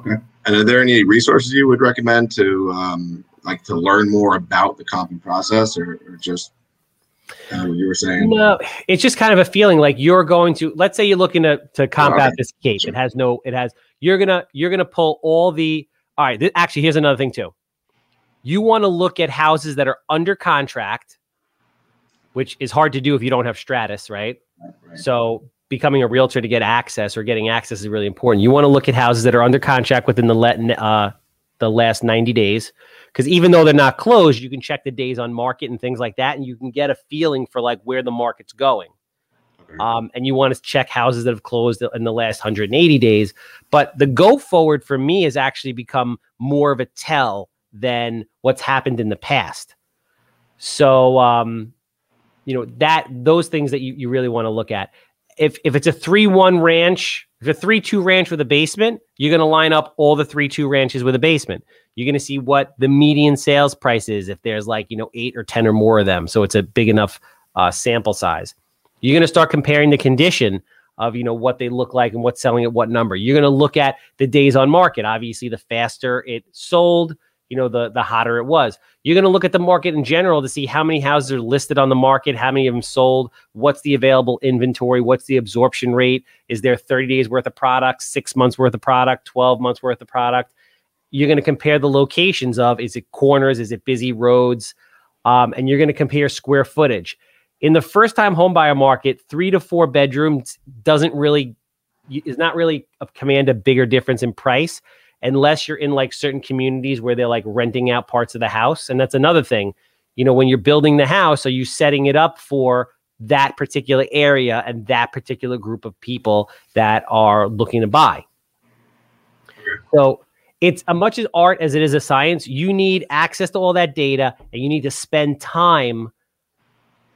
Okay. And are there any resources you would recommend to um, like to learn more about the comping process, or, or just uh, you were saying? No, it's just kind of a feeling like you're going to. Let's say you're looking to to combat this cape. Sure. It has no. It has. You're gonna you're gonna pull all the. All right. Th- actually, here's another thing too. You want to look at houses that are under contract, which is hard to do if you don't have Stratus, right? Right. So becoming a realtor to get access or getting access is really important. You want to look at houses that are under contract within the let uh, the last 90 days because even though they're not closed, you can check the days on market and things like that, and you can get a feeling for like where the market's going. Um, and you want to check houses that have closed in the last 180 days. But the go forward for me has actually become more of a tell than what's happened in the past. So, um, you know, that those things that you, you really want to look at. If if it's a three one ranch, if a three two ranch with a basement, you're going to line up all the three two ranches with a basement. You're going to see what the median sales price is if there's like, you know, eight or 10 or more of them. So it's a big enough uh, sample size. You're going to start comparing the condition of, you know, what they look like and what's selling at what number. You're going to look at the days on market. Obviously, the faster it sold, you know, the, the hotter it was. You're going to look at the market in general to see how many houses are listed on the market, how many of them sold, what's the available inventory, what's the absorption rate, is there 30 days worth of product, six months worth of product, 12 months worth of product you're going to compare the locations of is it corners, is it busy roads, um, and you're going to compare square footage. In the first time homebuyer market, three to four bedrooms doesn't really is not really command a bigger difference in price unless you're in like certain communities where they're like renting out parts of the house. And that's another thing. You know, when you're building the house, are you setting it up for that particular area and that particular group of people that are looking to buy? So it's as much as art as it is a science. You need access to all that data, and you need to spend time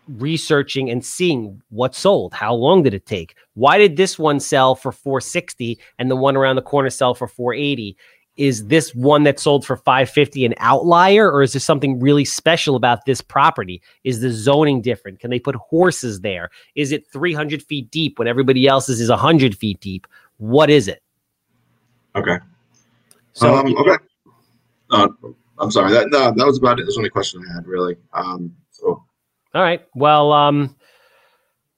researching and seeing what sold. How long did it take? Why did this one sell for 460 and the one around the corner sell for 480? Is this one that sold for 550 an outlier, or is there something really special about this property? Is the zoning different? Can they put horses there? Is it 300 feet deep when everybody else's is 100 feet deep? What is it? Okay. So, um, okay. Uh, I'm sorry. That no, that was about it. That's the only question I had, really. Um, so. All right. Well, um,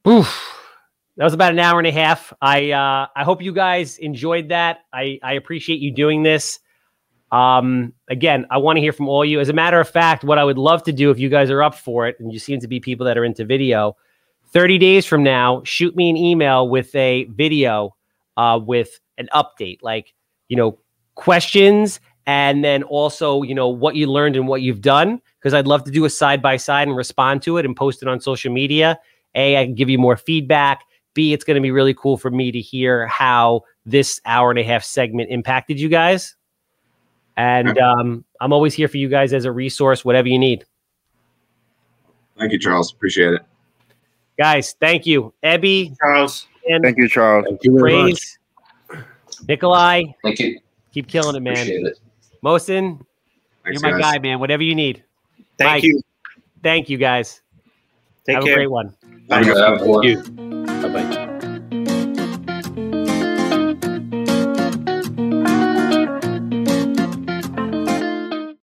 oof, that was about an hour and a half. I uh, I hope you guys enjoyed that. I I appreciate you doing this. Um, again, I want to hear from all you. As a matter of fact, what I would love to do if you guys are up for it, and you seem to be people that are into video, 30 days from now, shoot me an email with a video uh, with an update, like you know, questions and then also you know what you learned and what you've done because i'd love to do a side by side and respond to it and post it on social media. A i can give you more feedback. B it's going to be really cool for me to hear how this hour and a half segment impacted you guys. And um, i'm always here for you guys as a resource whatever you need. Thank you charles. Appreciate it. Guys thank you. Ebby charles. and Thank you, Charles. Thank you very much. praise nikolai Thank you. keep killing it man. Appreciate it. mosin Thanks, you're my guys. guy man. Whatever you need Thank Mike. you. thank you guys Take have care. a great one Have a good Have a good. Bye bye.